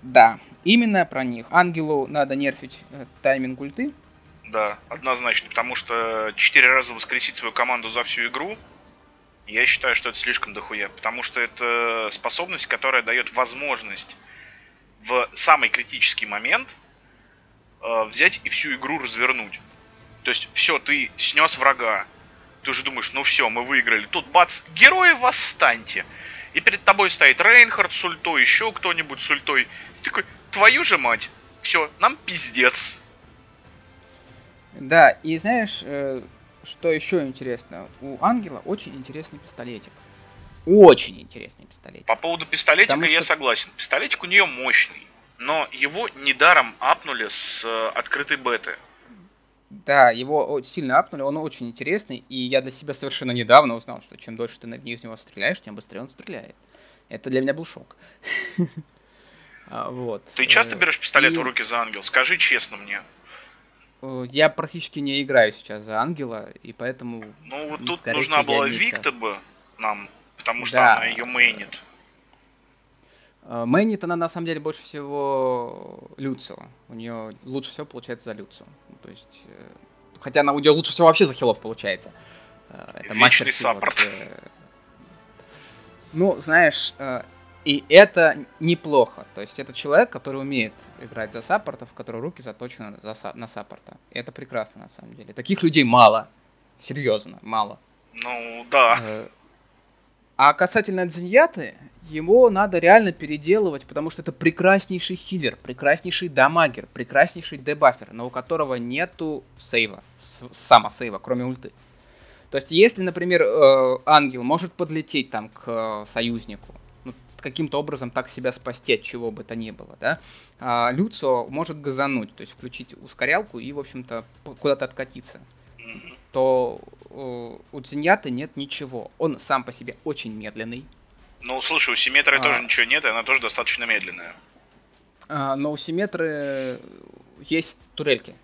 Да, именно про них. Ангелу надо нерфить э, тайминг ульты. Да, однозначно. Потому что четыре раза воскресить свою команду за всю игру, я считаю, что это слишком дохуя. Потому что это способность, которая дает возможность в самый критический момент э, взять и всю игру развернуть. То есть, все, ты снес врага. Ты уже думаешь, ну все, мы выиграли. Тут бац, герои восстаньте. И перед тобой стоит Рейнхард с ультой, еще кто-нибудь с ультой. Ты такой, твою же мать, все, нам пиздец. Да, и знаешь, э, что еще интересно? У Ангела очень интересный пистолетик. Очень интересный пистолетик. По поводу пистолетика Потому я что- согласен. Пистолетик у нее мощный. Но его недаром апнули с э, открытой беты. Да, его сильно апнули, он очень интересный, и я для себя совершенно недавно узнал, что чем дольше ты на- из него стреляешь, тем быстрее он стреляет. Это для меня был шок. [laughs] А, Вот. Ты часто Э, берешь пистолет и, в руки за ангел? Скажи честно мне. э, Я практически не играю сейчас за ангела, и поэтому... Ну вот тут нужна была Викта бы нам, потому что Да. она ее мейнит. Э, Мэннит, она на самом деле больше всего Люцио. У нее лучше всего получается за Люцио. То есть... э, Хотя она у нее лучше всего вообще за хилов получается. Э, Это мастер саппорт. вообще. Ну, знаешь, э, и это неплохо. То есть это человек, который умеет играть за саппортов, который руки заточены за, са- на саппорта. И это прекрасно, на самом деле. Таких людей мало. Серьезно, мало. Ну да. А касательно Дзиньяты, его надо реально переделывать, потому что это прекраснейший хиллер, прекраснейший дамагер, прекраснейший дебафер, но у которого нету сейва, с- самосейва, кроме ульты. То есть, если, например, э, ангел может подлететь там к э, союзнику, ну, каким-то образом так себя спасти от чего бы то ни было, да, а Люцио может газануть, то есть включить ускорялку и, в общем-то, куда-то откатиться Мгм. то э, у Дзиньяты нет ничего. Он сам по себе очень медленный. Ну слушай, у Симметры А. тоже ничего нет, и она тоже достаточно медленная. А, но у Симметры есть турельки.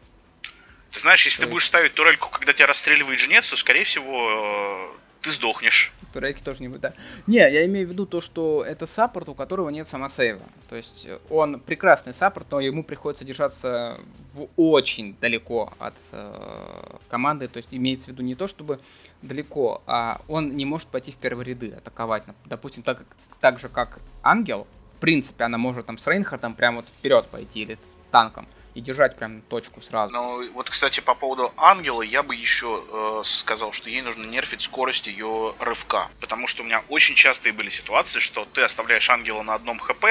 Ты знаешь, если То ты будешь ставить турельку, когда тебя расстреливает жнец, то скорее всего э, ты сдохнешь. Турельки тоже не будет, да. Не, я имею в виду то, что это support, у которого нет самосейва. То есть э, он прекрасный саппорт, но ему приходится держаться в очень далеко от э, команды. То есть имеется в виду не то, чтобы далеко, а он не может пойти в первые ряды, атаковать. Допустим, так, так же, как Ангел. В принципе, она может там с Рейнхардом прямо вот вперед пойти или с танком и держать прям точку сразу. Ну, вот, кстати, по поводу Ангела, я бы еще э, сказал, что ей нужно нерфить скорость ее рывка. Потому что у меня очень частые были ситуации, что ты оставляешь Ангела на одном хп,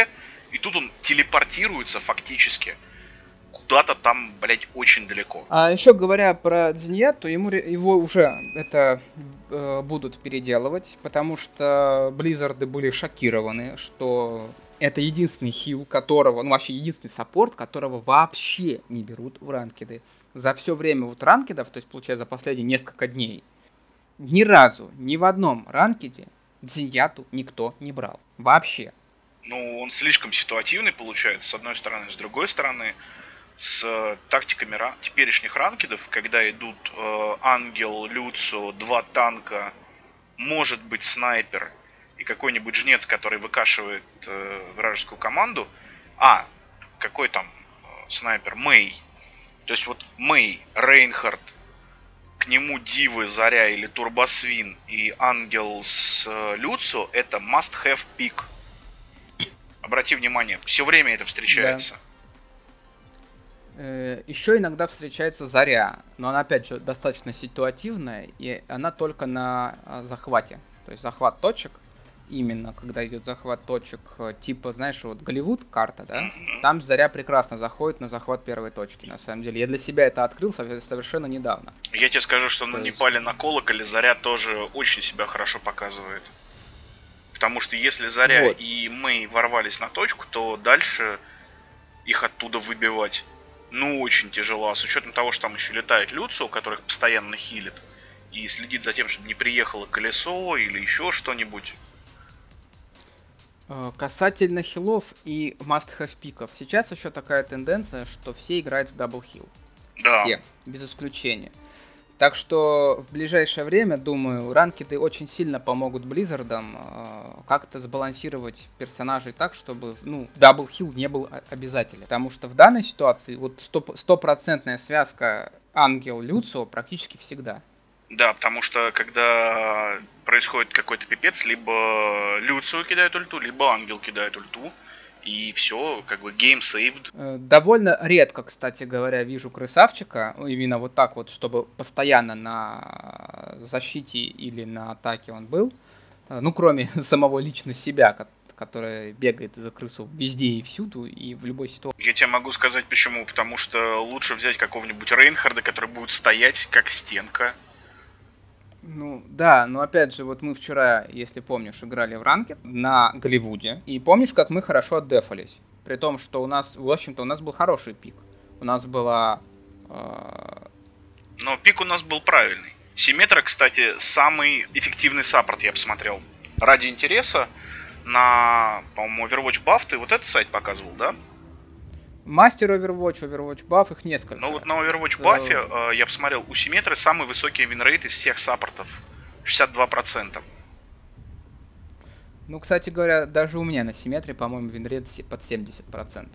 И тут он телепортируется фактически куда-то там, блядь, очень далеко. А еще говоря про Дзинья, то ему, его уже это э, будут переделывать, потому что Близзарды были шокированы, что это единственный хил, которого, ну вообще единственный саппорт, которого вообще не берут в ранкеды. За все время вот ранкедов, то есть получается за последние несколько дней, ни разу, ни в одном ранкеде Дзиньяту никто не брал. Вообще. Ну, он слишком ситуативный получается, с одной стороны. С другой стороны, с тактиками ран... теперешних ранкедов, когда идут э, ангел, люцо, два танка, может быть снайпер и какой-нибудь жнец, который выкашивает э, вражескую команду. А, какой там э, снайпер? Мэй. То есть вот Мэй, Рейнхард, к нему Дивы, Заря или Турбосвин и Ангел с э, Люцо это must have pick. Обрати внимание, все время это встречается. Да. Э, Еще иногда встречается заря, но она опять же достаточно ситуативная, и она только на а, захвате. То есть захват точек, именно когда идет захват точек, э, типа, знаешь, вот Голливуд карта, да, там заря прекрасно заходит на захват первой точки, на самом деле. Я для себя это открыл совершенно недавно. Я тебе скажу, что на Непале на колоколе заря тоже очень себя хорошо показывает. Потому что если Заря вот. и Мэй ворвались на точку, то дальше их оттуда выбивать ну, очень тяжело. А с учетом того, что там еще летает Люцио, которых постоянно хилит, и следит за тем, чтобы не приехало колесо или еще что-нибудь. Э, касательно хилов и must-have пиков. Сейчас еще такая тенденция, что все играют в double heal. Да. Все, без исключения. Так что в ближайшее время, думаю, ранкеды очень сильно помогут Близзардам э, как-то сбалансировать персонажей так, чтобы, ну, double heal не был обязательным. Потому что в данной ситуации вот стопроцентная связка Ангел-Люцио практически всегда. Да, потому что когда происходит какой-то пипец, либо Люцио кидает ульту, либо Ангел кидает ульту и все, как бы game saved. Э, довольно редко, кстати говоря, вижу красавчика, именно вот так вот, чтобы постоянно на защите или на атаке он был. Э, ну, кроме [laughs] самого лично себя, который бегает за крысу везде и всюду, и в любой ситуации. Я тебе могу сказать почему. Потому что лучше взять какого-нибудь Рейнхарда, который будет стоять как стенка, ну, да, но опять же, вот мы вчера, если помнишь, играли в ранкет на Голливуде. И помнишь, как мы хорошо отдефались? При том, что у нас, в общем-то, у нас был хороший пик. У нас была... Э... Но пик у нас был правильный. Симметра, кстати, самый эффективный саппорт, я посмотрел. Ради интереса, на, по-моему, Overwatch Buff ты вот этот сайт показывал, да? Master Overwatch, Overwatch Buff, их несколько. Ну вот на Overwatch Buff э, я посмотрел, у Симметры самый высокий winrate из всех support ов. 62%. Ну, кстати говоря, даже у меня на Симметре, по-моему, winrate под 70%.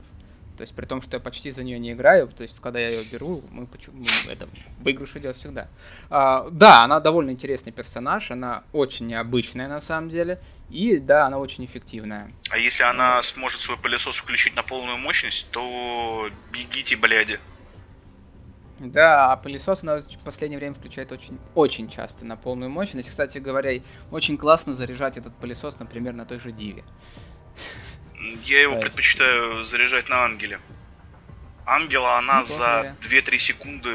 То есть при том, что я почти за нее не играю, то есть когда я ее беру, мы почему-то выигрыш идет всегда. А, да, она довольно интересный персонаж, она очень необычная на самом деле, и да, она очень эффективная. А если она сможет свой пылесос включить на полную мощность, то бегите, бляди. Да, а пылесос она в последнее время включает очень, очень часто на полную мощность. Кстати говоря, очень классно заряжать этот пылесос, например, на той же Диве. [laughs] Я его предпочитаю заряжать на ангеле. Ангела она ну, за 2-3 секунды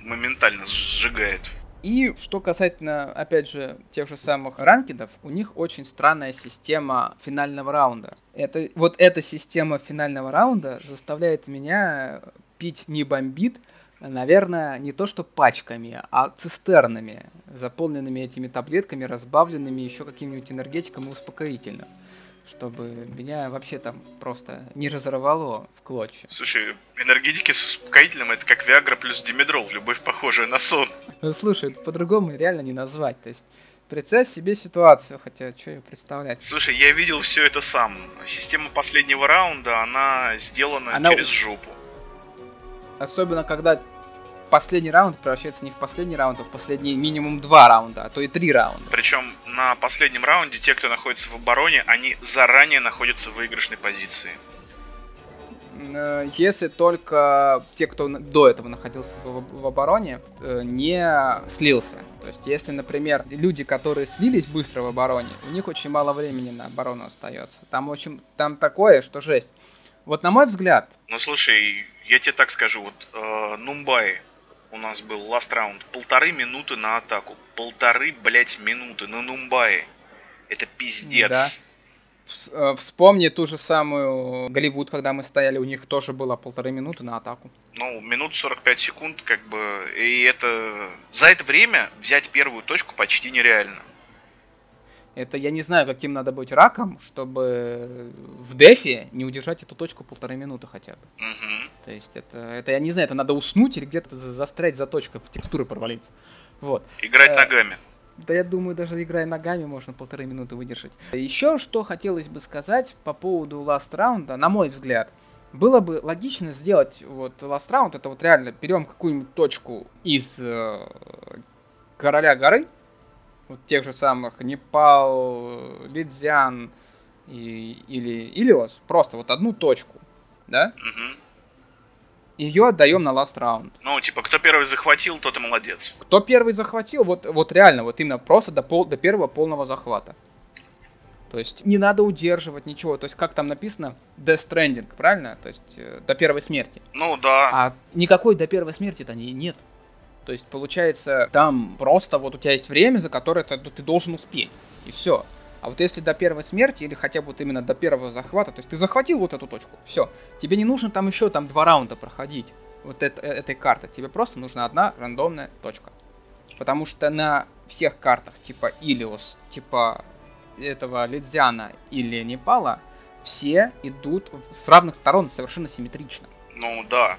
моментально сжигает. И что касательно, опять же, тех же самых ранкедов, у них очень странная система финального раунда. Это, вот эта система финального раунда заставляет меня пить не бомбит, наверное, не то что пачками, а цистернами, заполненными этими таблетками, разбавленными еще каким-нибудь энергетиком и успокоительным чтобы меня вообще там просто не разорвало в клочья. Слушай, энергетики с успокоительным это как Виагра плюс Димедрол, любовь похожая на сон. Ну, слушай, это по-другому реально не назвать, то есть Представь себе ситуацию, хотя что ее представлять. Слушай, я видел все это сам. Система последнего раунда, она сделана она... через жопу. Особенно когда последний раунд превращается не в последний раунд, а в последние минимум два раунда, а то и три раунда. Причем на последнем раунде те, кто находится в обороне, они заранее находятся в выигрышной позиции. э, если только те, кто до этого находился в, обороне, э, не слился. То есть, если, например, люди, которые слились быстро в обороне, у них очень мало времени на оборону остается. Там очень, там такое, что жесть. Вот на мой взгляд. Ну слушай, я тебе так скажу, вот э, Нумбай у нас был last round, полторы минуты на атаку, полторы, блять, минуты на Нумбае. Это пиздец. Да. Э, вспомни ту же самую Голливуд, когда мы стояли, у них тоже было полторы минуты на атаку. Ну, минут 45 секунд, как бы, и это... За это время взять первую точку почти нереально. Это я не знаю, каким надо быть раком, чтобы в дефе не удержать эту точку полторы минуты хотя бы. Угу. То есть это, это, я не знаю, это надо уснуть или где-то застрять за точкой, в текстуры провалиться. Вот. Играть э, ногами. Да я думаю, даже играя ногами можно полторы минуты выдержать. Еще что хотелось бы сказать по поводу Last Round, на мой взгляд. Было бы логично сделать вот Last Round, это вот реально берем какую-нибудь точку из э, Короля горы, вот тех же самых Непал, Лидзян и, или Илиос, просто вот одну точку, да? Угу ее отдаем на last round. Ну, типа, кто первый захватил, тот и молодец. Кто первый захватил, вот, вот реально, вот именно просто до, пол, до первого полного захвата. То есть не надо удерживать ничего. То есть как там написано, Death Stranding, правильно? То есть э, до первой смерти. Ну да. А никакой до первой смерти-то не, нет. То есть получается, там просто вот у тебя есть время, за которое ты, ты должен успеть. И все. А вот если до первой смерти или хотя бы вот именно до первого захвата, то есть ты захватил вот эту точку, все, тебе не нужно там еще там два раунда проходить вот это, э, этой карты, тебе просто нужна одна рандомная точка. Потому что на всех картах типа Илиус, типа этого Лидзяна или Непала, все идут с равных сторон совершенно симметрично. Ну да.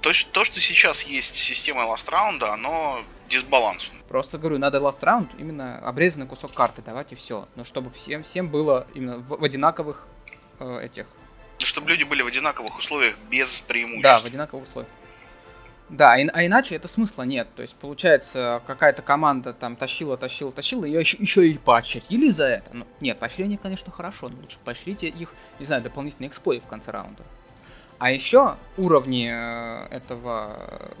То, то что сейчас есть система Last Round, оно дисбаланс. Просто говорю, надо last round, именно обрезанный кусок карты давать и все. Но чтобы всем, всем было именно в, в одинаковых э, этих. Чтобы люди были в одинаковых условиях без преимуществ. Да, в одинаковых условиях. Да, и, а иначе это смысла нет. То есть, получается, какая-то команда там тащила, тащила, тащила, ее еще, еще и поощрили за это. Ну, нет, поощрение, конечно, хорошо, но лучше поощрите их, не знаю, дополнительной экспой в конце раунда. А еще уровни э, этого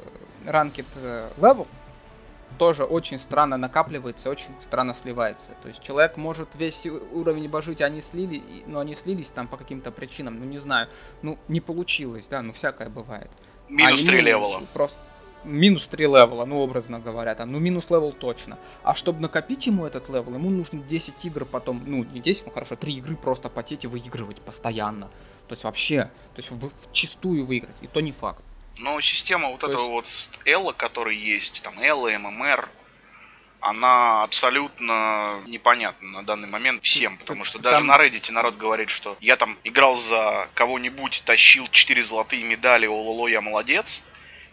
ranked э, level, тоже очень странно накапливается, очень странно сливается. То есть человек может весь уровень божить, они слили, но они слились там по каким-то причинам, ну не знаю, ну не получилось, да, ну всякое бывает. Минус три level а. Просто минус 3 level а, ну, образно говоря, там, ну, минус level точно. А чтобы накопить ему этот level, ему нужно 10 игр потом, ну, не 10, ну, хорошо, 3 игры просто потеть и выигрывать постоянно. То есть вообще, то есть в, чистую выиграть, и то не факт. Но система вот То этого есть... вот ELO, который есть, там ELO, MMR, она абсолютно непонятна на данный момент всем, потому что даже там... на Reddit народ говорит, что я там играл за кого-нибудь, тащил 4 золотые медали, ололо, я молодец,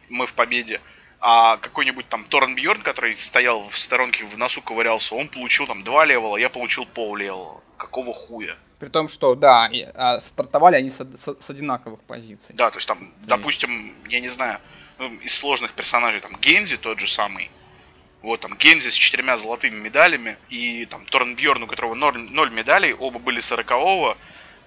мы в победе. А какой-нибудь там Торбьорн, который стоял в сторонке в носу ковырялся, он получил там 2 level а, я получил пол level а. Какого хуя? При том, что, да, и, а, стартовали они с, с, с одинаковых позиций. Да, то есть там, то допустим, я не знаю, ну, из сложных персонажей, там, Гензи тот же самый, вот там Гензи с четырьмя золотыми медалями и там Торнбьерн, у которого 0, 0 медалей, оба были 40-го,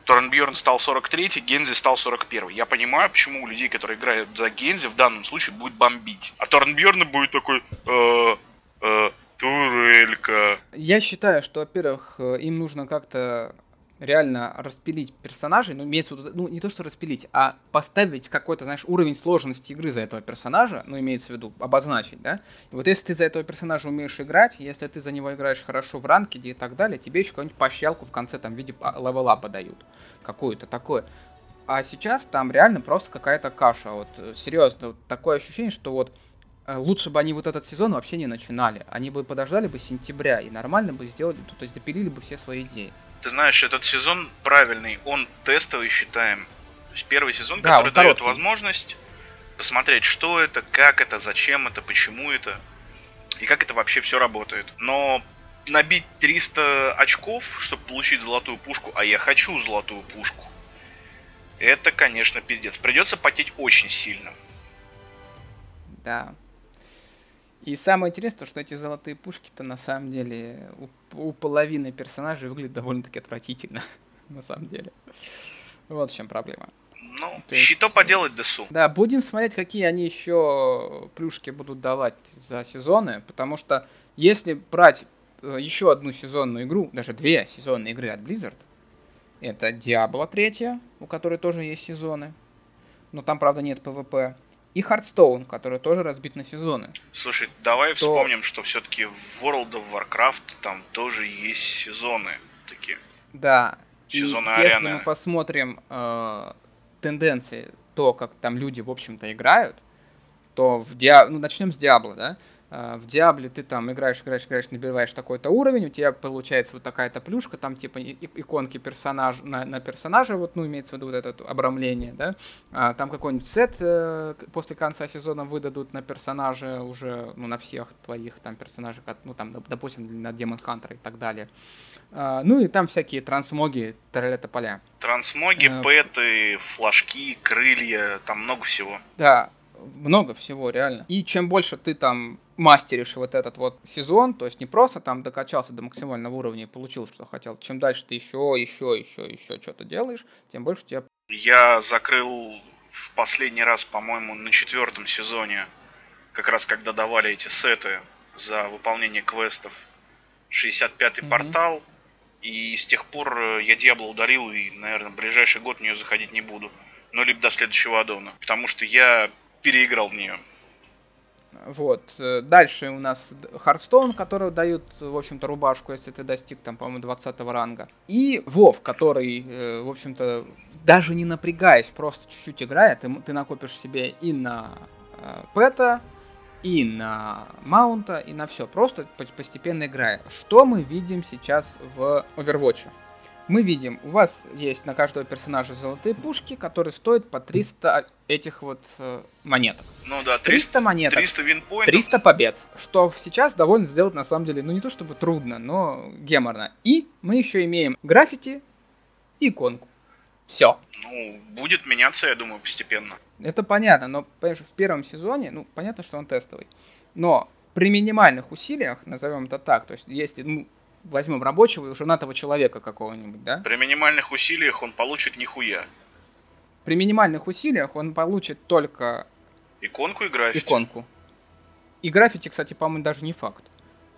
Торнбьерн стал 43-й, Гензи стал 41-й. Я понимаю, почему у людей, которые играют за Гензи, в данном случае будет бомбить. А Торнбьерн будет такой... Э, э, турелька. Я считаю, что, во-первых, э, им нужно как-то реально распилить персонажей, ну, имеется в виду, ну, не то, что распилить, а поставить какой-то, знаешь, уровень сложности игры за этого персонажа, ну, имеется в виду, обозначить, да, и вот если ты за этого персонажа умеешь играть, если ты за него играешь хорошо в ранкеде и так далее, тебе еще какую-нибудь поощрялку в конце, там, в виде левела подают, какую-то такое. А сейчас там реально просто какая-то каша, вот, э, серьезно, вот такое ощущение, что вот э, лучше бы они вот этот сезон вообще не начинали. Они бы подождали бы сентября и нормально бы сделали, то есть допилили бы все свои идеи. Ты знаешь, этот сезон правильный, он тестовый считаем. То есть первый сезон, да, который дает возможность посмотреть, что это, как это, зачем это, почему это и как это вообще все работает. Но набить 300 очков, чтобы получить золотую пушку, а я хочу золотую пушку, это, конечно, пиздец. Придется потеть очень сильно. Да. И самое интересное, что эти золотые пушки-то на самом деле у, у половины персонажей выглядят довольно-таки отвратительно. [laughs] на самом деле. Вот в чем проблема. Ну, То есть- что поделать, ДСУ. Да, будем смотреть, какие они еще плюшки будут давать за сезоны, потому что если брать э, еще одну сезонную игру, даже две сезонные игры от Blizzard, это Diablo 3, у которой тоже есть сезоны, но там, правда, нет PvP, и Hearthstone, который тоже разбит на сезоны. Слушай, давай То- вспомним, что все-таки в World of Warcraft там тоже есть сезоны такие. Да, и Сезоны если арены. мы посмотрим э, тенденции, то, как там люди, в общем-то, играют, то в Диа... ну, начнем с Диабло, да? Э, В Диабле ты там играешь, играешь, играешь, набиваешь такой-то уровень, у тебя получается вот такая-то плюшка, там типа иконки персонаж на, на персонажа, вот, ну, имеется в виду вот это обрамление, да? А, там какой-нибудь сет э, после конца сезона выдадут на персонажа уже, ну, на всех твоих там персонажей, ну, там, доп- допустим, на Демон Хантера и так далее. А, ну, и там всякие трансмоги, тарелета поля. Трансмоги, Э, пэты, флажки, крылья, там много всего. Да, много всего, реально. И чем больше ты там мастеришь вот этот вот сезон, то есть не просто там докачался до максимального уровня и получил, что хотел. Чем дальше ты еще, еще, еще, еще что-то делаешь, тем больше тебя... Я закрыл в последний раз, по-моему, на четвертом сезоне, как раз когда давали эти сеты за выполнение квестов, 65-й Мгм. портал, и с тех пор э, я Диабло ударил, и, наверное, в ближайший год в нее заходить не буду. Ну, либо до следующего аддона, потому что я переиграл в нее. Вот. э, Дальше у нас Хардстоун, который дают, в общем-то, рубашку, если ты достиг, там, по-моему, 20 ранга. И Вов, который, э, в общем-то, даже не напрягаясь, просто чуть-чуть играя, ты, ты накопишь себе и на э, пэта, и на маунта, и на все. Просто по- постепенно играя. Что мы видим сейчас в Overwatch? Мы видим, у вас есть на каждого персонажа золотые пушки, которые стоят по 300 этих вот э, монеток. Ну да, 300, 300 монеток. 300 винпоинтов. 300 побед. Что сейчас довольно сделать на самом деле, ну не то чтобы трудно, но геморно. И мы еще имеем граффити и иконку. Все. Ну, будет меняться, я думаю, постепенно. Это понятно, но понимаешь, в первом сезоне, ну понятно, что он тестовый. Но при минимальных усилиях, назовем это так, то есть если ну, возьмем рабочего и женатого человека какого-нибудь, да, При минимальных усилиях он получит нихуя. при минимальных усилиях он получит только Иконку и граффити. иконку. И граффити, кстати, по-моему, даже не факт.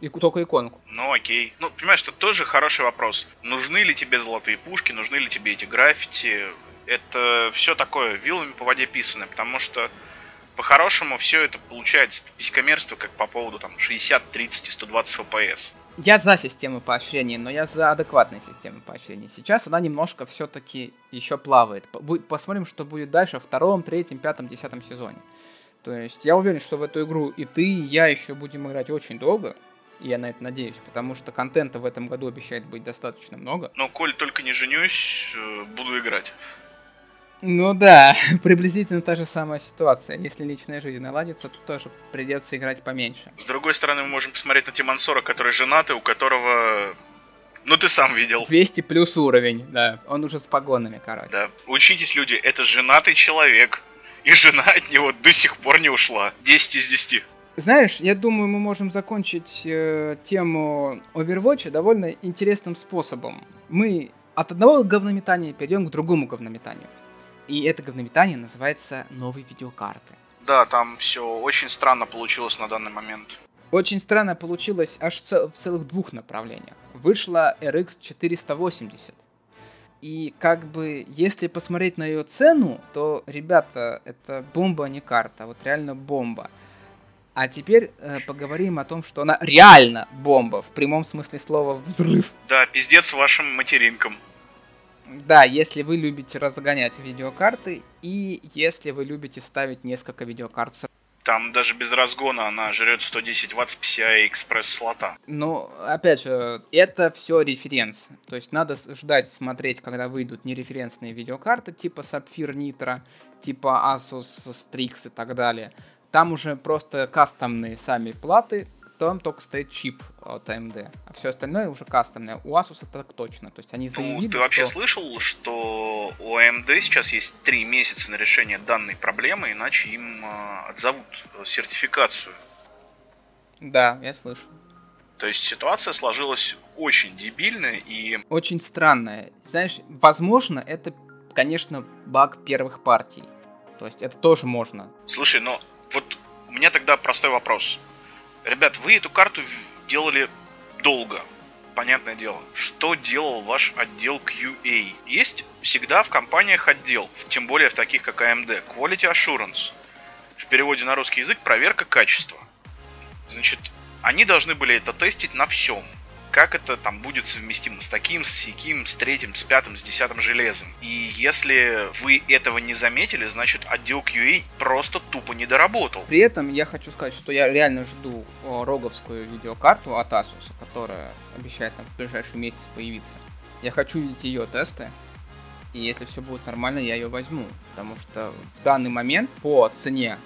И только иконку. Ну окей. Ну, понимаешь, это тоже хороший вопрос. Нужны ли тебе золотые пушки, нужны ли тебе эти граффити? Это все такое вилами по воде писано, потому что по-хорошему все это получается писькомерство, как по поводу там 60, 30 и 120 FPS. Я за систему поощрений, но я за адекватные системы поощрений. Сейчас она немножко все-таки еще плавает. Посмотрим, что будет дальше в втором, третьем, пятом, десятом сезоне. То есть я уверен, что в эту игру и ты, и я еще будем играть очень долго. И я на это надеюсь, потому что контента в этом году обещает быть достаточно много. Но коль только не женюсь, э, буду играть. Ну да, [laughs] приблизительно та же самая ситуация. Если личная жизнь наладится, то тоже придется играть поменьше. С другой стороны, мы можем посмотреть на Тимансора, который женат и у которого... Ну, ты сам видел. 200 плюс уровень, да. Он уже с погонами, короче. Да. Учитесь, люди, это женатый человек. И жена от него до сих пор не ушла. 10 из 10. Знаешь, я думаю, мы можем закончить э, тему Overwatch довольно интересным способом. Мы от одного говнометания перейдем к другому говнометанию. И это говнометание называется новые видеокарты. Да, там все очень странно получилось на данный момент. Очень странно получилось аж цел- в целых двух направлениях. Вышла RX 480. И как бы, если посмотреть на ее цену, то, ребята, это бомба, а не карта. Вот реально бомба. А теперь э, поговорим о том, что она реально бомба. В прямом смысле слова взрыв. Да, пиздец вашим материнкам. Да, если вы любите разгонять видеокарты и если вы любите ставить несколько видеокарт сразу. Там даже без разгона она жрет 110 ватт с PCI экспресс слота. Но, опять же, это все референс. То есть надо ждать, смотреть, когда выйдут нереференсные видеокарты, типа Sapphire Nitro, типа Asus Strix и так далее. Там уже просто кастомные сами платы, там только стоит чип от AMD. А все остальное уже кастомное. У Asus это так точно. То есть они Ну, заявили, ты вообще что- слышал, что у AMD сейчас есть 3 месяца на решение данной проблемы, иначе им э, отзовут э, сертификацию. Да, я слышу. То есть ситуация сложилась очень дебильная и Очень странное. Знаешь, возможно, это конечно, баг первых партий. То есть это тоже можно. Слушай, но вот у меня тогда простой вопрос. Ребят, вы эту карту делали долго, понятное дело. Что делал ваш отдел QA? Есть всегда в компаниях отдел, тем более в таких как AMD, Quality Assurance. В переводе на русский язык проверка качества. Значит, они должны были это тестить на всем как это там будет совместимо с таким, с сяким, с третьим, с пятым, с десятым железом. И если вы этого не заметили, значит отдел QA просто тупо не доработал. При этом я хочу сказать, что я реально жду роговскую видеокарту от Asus, которая обещает там в ближайший месяц появиться. Я хочу видеть ее тесты, и если все будет нормально, я ее возьму. Потому что в данный момент по цене,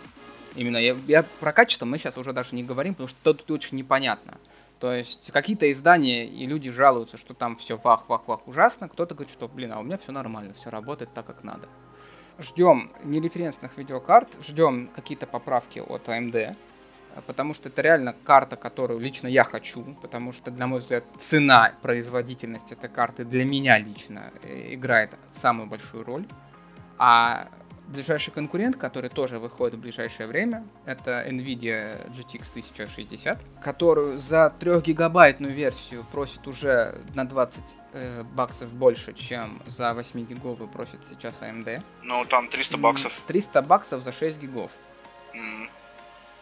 именно я, я про качество мы сейчас уже даже не говорим, потому что тут очень непонятно. То есть какие-то издания и люди жалуются, что там все вах-вах-вах ужасно, кто-то говорит, что, блин, а у меня все нормально, все работает так, как надо. Ждем нереференсных видеокарт, ждем какие-то поправки от AMD, потому что это реально карта, которую лично я хочу, потому что, на мой взгляд, цена, производительность этой карты для меня лично э, играет самую большую роль. А ближайший конкурент, который тоже выходит в ближайшее время, это NVIDIA GTX 1060, которую за 3-гигабайтную версию просит уже на 20 э, баксов больше, чем за 8-гиговую просит сейчас AMD. Ну, там 300 баксов. 300 баксов за 6 гигов. Mm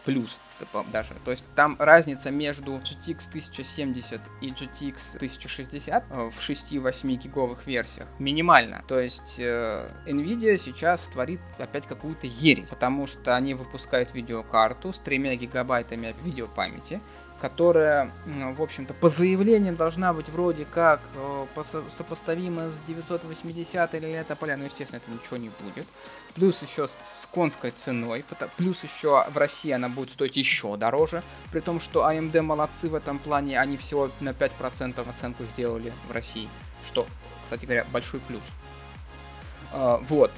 плюс даже. То есть там разница между GTX 1070 и GTX 1060 э, в 6-8 гиговых версиях минимальна. То есть э, Nvidia сейчас творит опять какую-то ересь, потому что они выпускают видеокарту с 3 гигабайтами видеопамяти, которая, в общем-то, по заявлениям должна быть вроде как э, сопоставима с 980 или это поля, но, естественно, это ничего не будет. Плюс еще с конской ценой, плюс еще в России она будет стоить еще дороже, при том, что AMD молодцы в этом плане, они всего на 5% оценку сделали в России, что, кстати говоря, большой плюс. А, вот,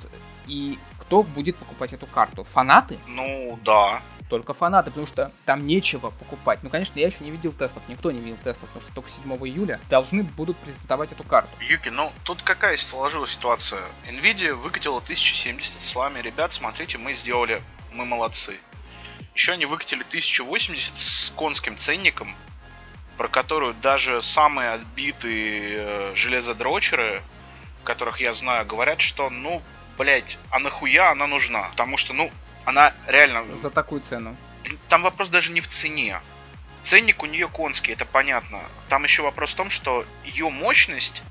и кто будет покупать эту карту? Фанаты? Ну, да только фанаты, потому что там нечего покупать. Ну, конечно, я еще не видел тестов, никто не видел тестов, потому что только 7 июля должны будут презентовать эту карту. Юки, ну тут какая сложилась ситуация? Nvidia выкатила 1070 с вами, ребят, смотрите, мы сделали, мы молодцы. Еще они выкатили 1080 с конским ценником, про которую даже самые отбитые э, железодрочеры, которых я знаю, говорят, что, ну, блять, а нахуя она нужна? Потому что, ну, она реально... За такую цену. Там вопрос даже не в цене. Ценник у нее конский, это понятно. Там еще вопрос в том, что ее мощность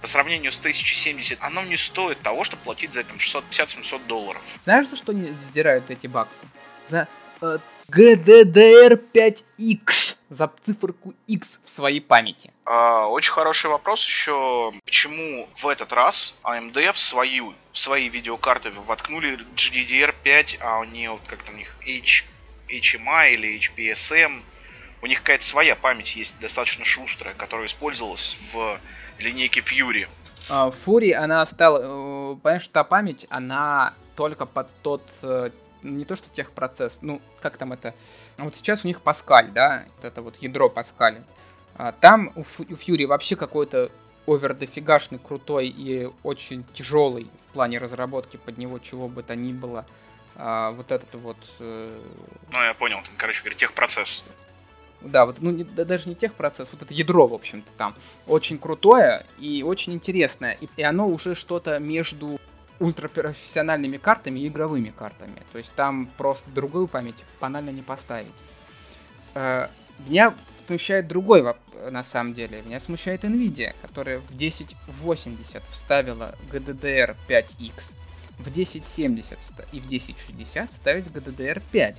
по сравнению с 1070, она не стоит того, чтобы платить за это 650-700 долларов. Знаешь, за что не сдирают эти баксы? За э, GDDR5X за циферку X в своей памяти? А, очень хороший вопрос еще, почему в этот раз AMD в свою в свои видеокарты воткнули GDDR5, а они вот как там у них H, HMI или HPSM, у них какая-то своя память есть, достаточно шустрая, которая использовалась в линейке Fury. Uh, Fury, она стала, uh, понимаешь, та память, она только под тот uh, не то что техпроцесс, ну, как там это... Вот сейчас у них Паскаль, да, вот это вот ядро Паскаля. А, там у, Фьюри вообще какой-то овер дофигашный, крутой и очень тяжелый в плане разработки под него чего бы то ни было. А, вот этот вот... Э... Ну, я понял, короче говоря, техпроцесс. Да, вот, ну, не, да, даже не техпроцесс, вот это ядро, в общем-то, там. Очень крутое и очень интересное. И, и оно уже что-то между ультрапрофессиональными картами и игровыми картами. То есть там просто другую память банально не поставить. Э, меня смущает другой на самом деле. Меня смущает Nvidia, которая в 1080 вставила GDDR5X, в 1070 и в 1060 ставит GDDR5.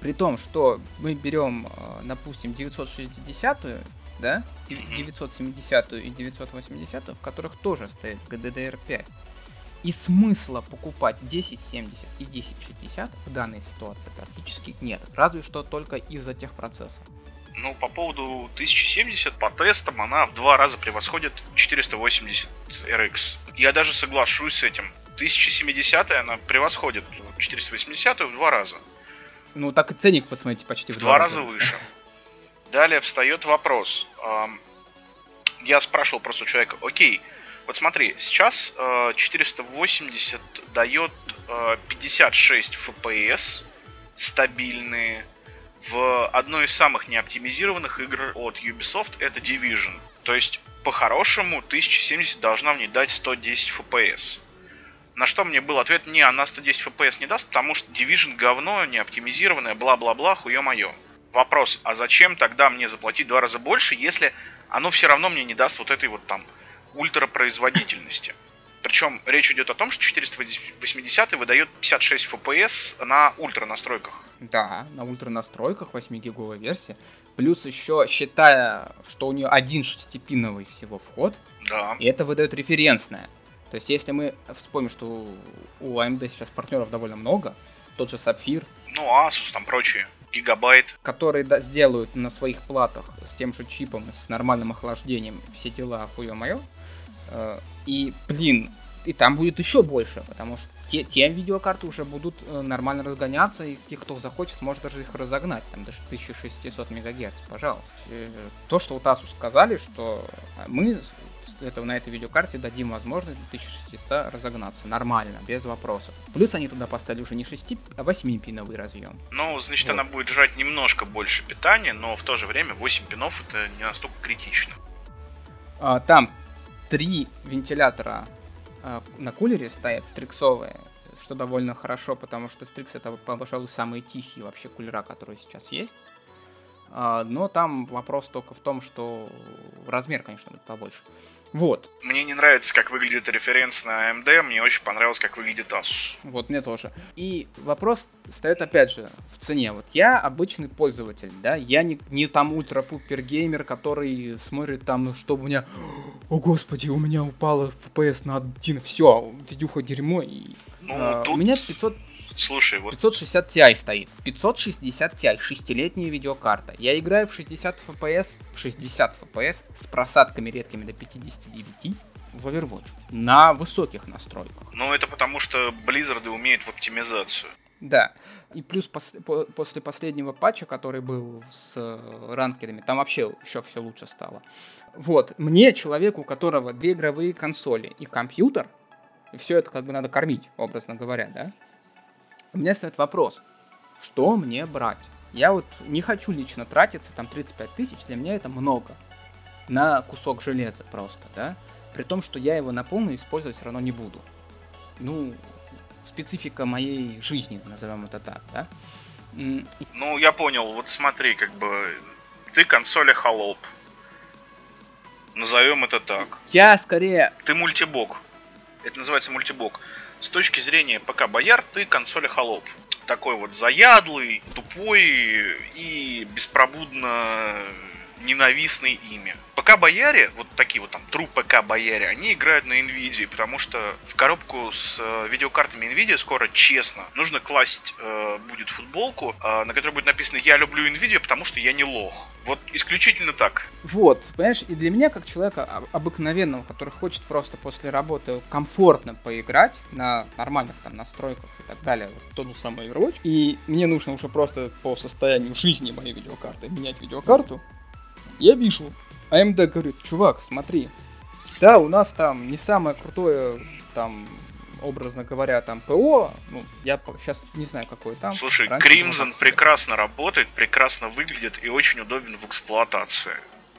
При том, что мы берем, э, допустим, 960 да, 970 и 980, в которых тоже стоит GDDR5. И смысла покупать 1070 и 1060 в данной ситуации практически нет. Разве что только из-за тех процессов. Ну, по поводу 1070, по тестам она в два раза превосходит 480 RX. Я даже соглашусь с этим. 1070 она превосходит 480 в два раза. Ну, так и ценник, посмотрите, почти в, в два раза. раза выше. Далее встает вопрос. Я спрашивал просто у человека, окей, Вот смотри, сейчас э, 480 дает э, 56 FPS стабильные в одной из самых неоптимизированных игр от Ubisoft, это Division. То есть, по-хорошему, 1070 должна мне дать 110 FPS. На что мне был ответ, не, она 110 FPS не даст, потому что Division говно, не оптимизированное, бла-бла-бла, хуё-моё. Вопрос, а зачем тогда мне заплатить два раза больше, если оно все равно мне не даст вот этой вот там ультрапроизводительности? Причем речь идет о том, что 480 выдает 56 FPS на ультра настройках. Да, на ультра настройках 8 гиговая версия. Плюс еще считая, что у нее один шестипиновый всего вход. Да. И это выдает референсное. То есть, если мы вспомним, что у AMD сейчас партнеров довольно много, тот же Sapphire. Ну, Asus, там прочие. Гигабайт. Которые да, сделают на своих платах с тем же чипом, с нормальным охлаждением все дела, хуё моё. Э, и, блин, и там будет еще больше, потому что те, те видеокарты уже будут э, нормально разгоняться, и те, кто захочет, сможет даже их разогнать, там даже 1600 МГц, пожалуйста. Э, то, что у Asus сказали, что мы это, на этой видеокарте дадим возможность 2600 разогнаться нормально, без вопросов. Плюс они туда поставили уже не 6, а 8-пиновый разъем. Ну, значит, вот. она будет жрать немножко больше питания, но в то же время 8 пинов это не настолько критично. А, там три вентилятора а, на кулере стоят стриксовые, что довольно хорошо, потому что стрикс это, пожалуй, самые тихие вообще кулера, которые сейчас есть. А, но там вопрос только в том, что размер, конечно, будет побольше. Вот. Мне не нравится, как выглядит референс на AMD, мне очень понравилось, как выглядит Asus. Вот, мне тоже. И вопрос стоит опять же в цене. Вот я обычный пользователь, да, я не, не там ультра-пупер геймер, который смотрит там, ну, что у меня, о господи, у меня упало FPS на один, все, видюха дерьмо. И, ну, а, тут... У меня 500 Слушай, вот... 560 Ti стоит. 560 Ti, шестилетняя видеокарта. Я играю в 60 FPS, 60 FPS с просадками редкими до 59 в Overwatch на высоких настройках. Ну, это потому что Blizzard умеют в оптимизацию. Да. И плюс пос по после последнего патча, который был с э, ранкерами, там вообще еще все лучше стало. Вот. Мне, человеку, у которого две игровые консоли и компьютер, и все это как бы надо кормить, образно говоря, да, у меня стоит вопрос, что мне брать? Я вот не хочу лично тратиться, там 35 тысяч, для меня это много. На кусок железа просто, да? При том, что я его на полную использовать все равно не буду. Ну, специфика моей жизни, назовем это так, да? Ну, я понял, вот смотри, как бы, ты консоли холоп. Назовем это так. Я скорее... Ты мультибок. Это называется мультибок с точки зрения ПК Бояр ты консоли холоп. Такой вот заядлый, тупой и беспробудно ненавистный ими. ПК Бояре, вот такие вот там тру ПК Бояре, они играют на Nvidia, потому что в коробку с э, видеокартами Nvidia скоро, честно, нужно класть э, будет футболку, э, на которой будет написано «Я люблю Nvidia, потому что я не лох». Вот исключительно так. Вот, понимаешь, и для меня, как человека обыкновенного, который хочет просто после работы комфортно поиграть на нормальных там настройках и так далее, вот тот же самый Overwatch, и мне нужно уже просто по состоянию жизни моей видеокарты менять видеокарту, я вижу. AMD говорит, чувак, смотри. Да, у нас там не самое крутое, там, образно говоря, там ПО, ну, я сейчас не знаю, какой там. Слушай, Crimson прекрасно работает, прекрасно выглядит и очень удобен в эксплуатации.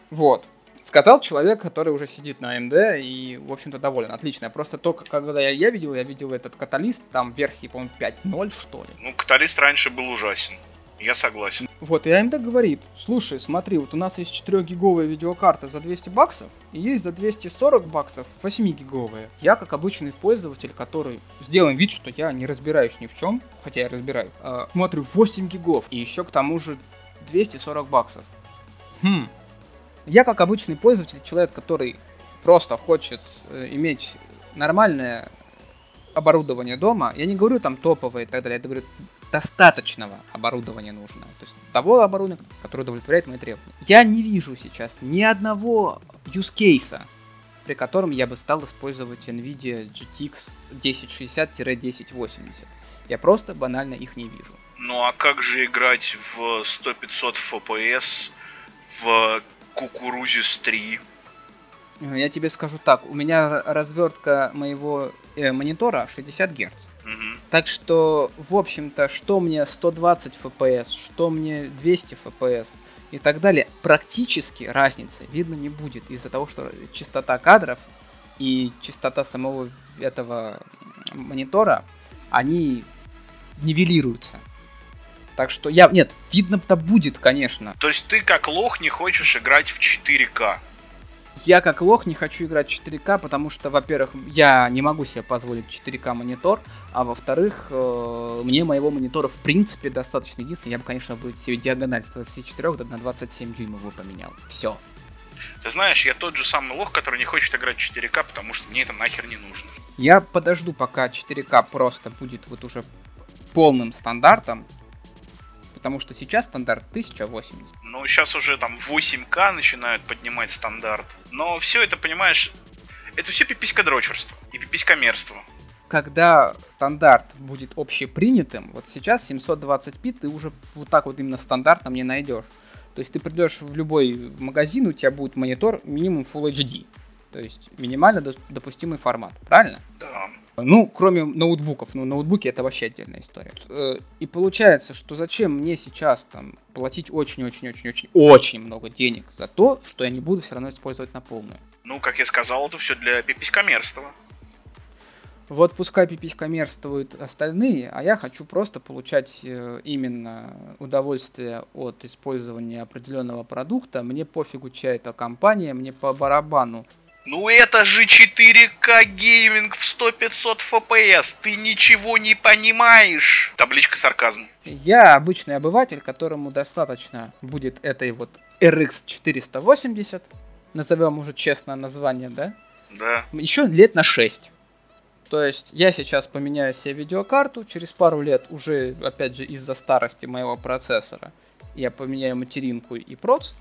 Вот. Сказал человек, который уже сидит на AMD и, в общем-то, доволен. Отлично. Просто только когда я, я видел, я видел этот каталист, там версии, по-моему, 5.0, что ли. Ну, каталист раньше был ужасен. Я согласен. Вот, и AMD говорит, слушай, смотри, вот у нас есть 4-гиговая видеокарта за 200 баксов, и есть за 240 баксов 8-гиговая. Я, как обычный пользователь, который сделаем вид, что я не разбираюсь ни в чем, хотя я разбираюсь, э, смотрю 8 гигов, и еще к тому же 240 баксов. Хм. Я, как обычный пользователь, человек, который просто хочет э, иметь нормальное оборудование дома, я не говорю там топовое и так далее, я говорю достаточного оборудования нужно. То есть того оборудования, которое удовлетворяет мои требования. Я не вижу сейчас ни одного use case, при котором я бы стал использовать NVIDIA GTX 1060-1080. Я просто банально их не вижу. Ну а как же играть в 100-500 FPS в Кукурузис 3? Э, Я тебе скажу так, у меня развертка моего э, монитора 60 Гц. Так что, в общем-то, что мне 120 FPS, что мне 200 FPS и так далее, практически разницы видно не будет из-за того, что частота кадров и частота самого этого монитора, они нивелируются. Так что я... Нет, видно-то будет, конечно. То есть ты как лох не хочешь играть в 4К. Я как лох не хочу играть в 4К, потому что, во-первых, я не могу себе позволить 4К монитор, а во-вторых, э, мне моего монитора в принципе достаточно. Единственное, я бы, конечно, бы себе диагональ с 24 до- на 27 дюймов бы поменял. Все. Ты знаешь, я тот же самый лох, который не хочет играть в 4К, потому что мне это нахер не нужно. Я подожду, пока 4К просто будет вот уже полным стандартом, потому что сейчас стандарт 1080. Ну, сейчас уже там 8К начинают поднимать стандарт. Но все это, понимаешь, это все пиписькодрочерство и пиписькомерство. когда стандарт будет общепринятым, вот сейчас 720p ты уже вот так вот именно стандартно не найдешь. То есть ты придешь в любой магазин, у тебя будет монитор минимум Full HD. То есть минимально допустимый формат, правильно? Да. Ну, кроме ноутбуков. Ну, ноутбуки это вообще отдельная история. Э, И получается, что зачем мне сейчас там платить очень-очень-очень-очень-очень много денег за то, что я не буду все равно использовать на полную. Ну, как я сказал, это все для пиписькомерства. Вот пускай пиписькомерствуют остальные, а я хочу просто получать э, именно удовольствие от использования определенного продукта. Мне пофигу, чья это компания, мне по барабану. Ну это же 4К гейминг в 100-500 FPS, ты ничего не понимаешь. Табличка сарказм. Я обычный обыватель, которому достаточно будет этой вот RX 480, назовем уже честно название, да? Да. Еще лет на 6. То есть я сейчас поменяю себе видеокарту, через пару лет уже, опять же, из-за старости моего процессора, я поменяю материнку и проц.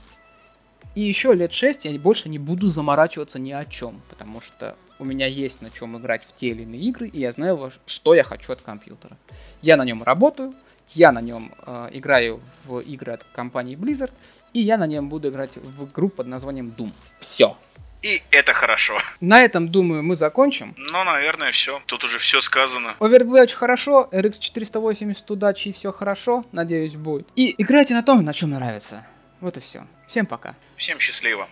И еще лет 6 я больше не буду заморачиваться ни о чем, потому что у меня есть на чем играть в те или иные игры, и я знаю, что я хочу от компьютера. Я на нем работаю, я на нем э, играю в игры от компании Blizzard, и я на нем буду играть в игру под названием Doom. Все. И это хорошо. На этом, думаю, мы закончим. Ну, наверное, все. Тут уже все сказано. Overwatch хорошо, RX 480 удачи, все хорошо, надеюсь, будет. И играйте на том, на чем нравится. Вот и все. Всем пока. Всем счастливо.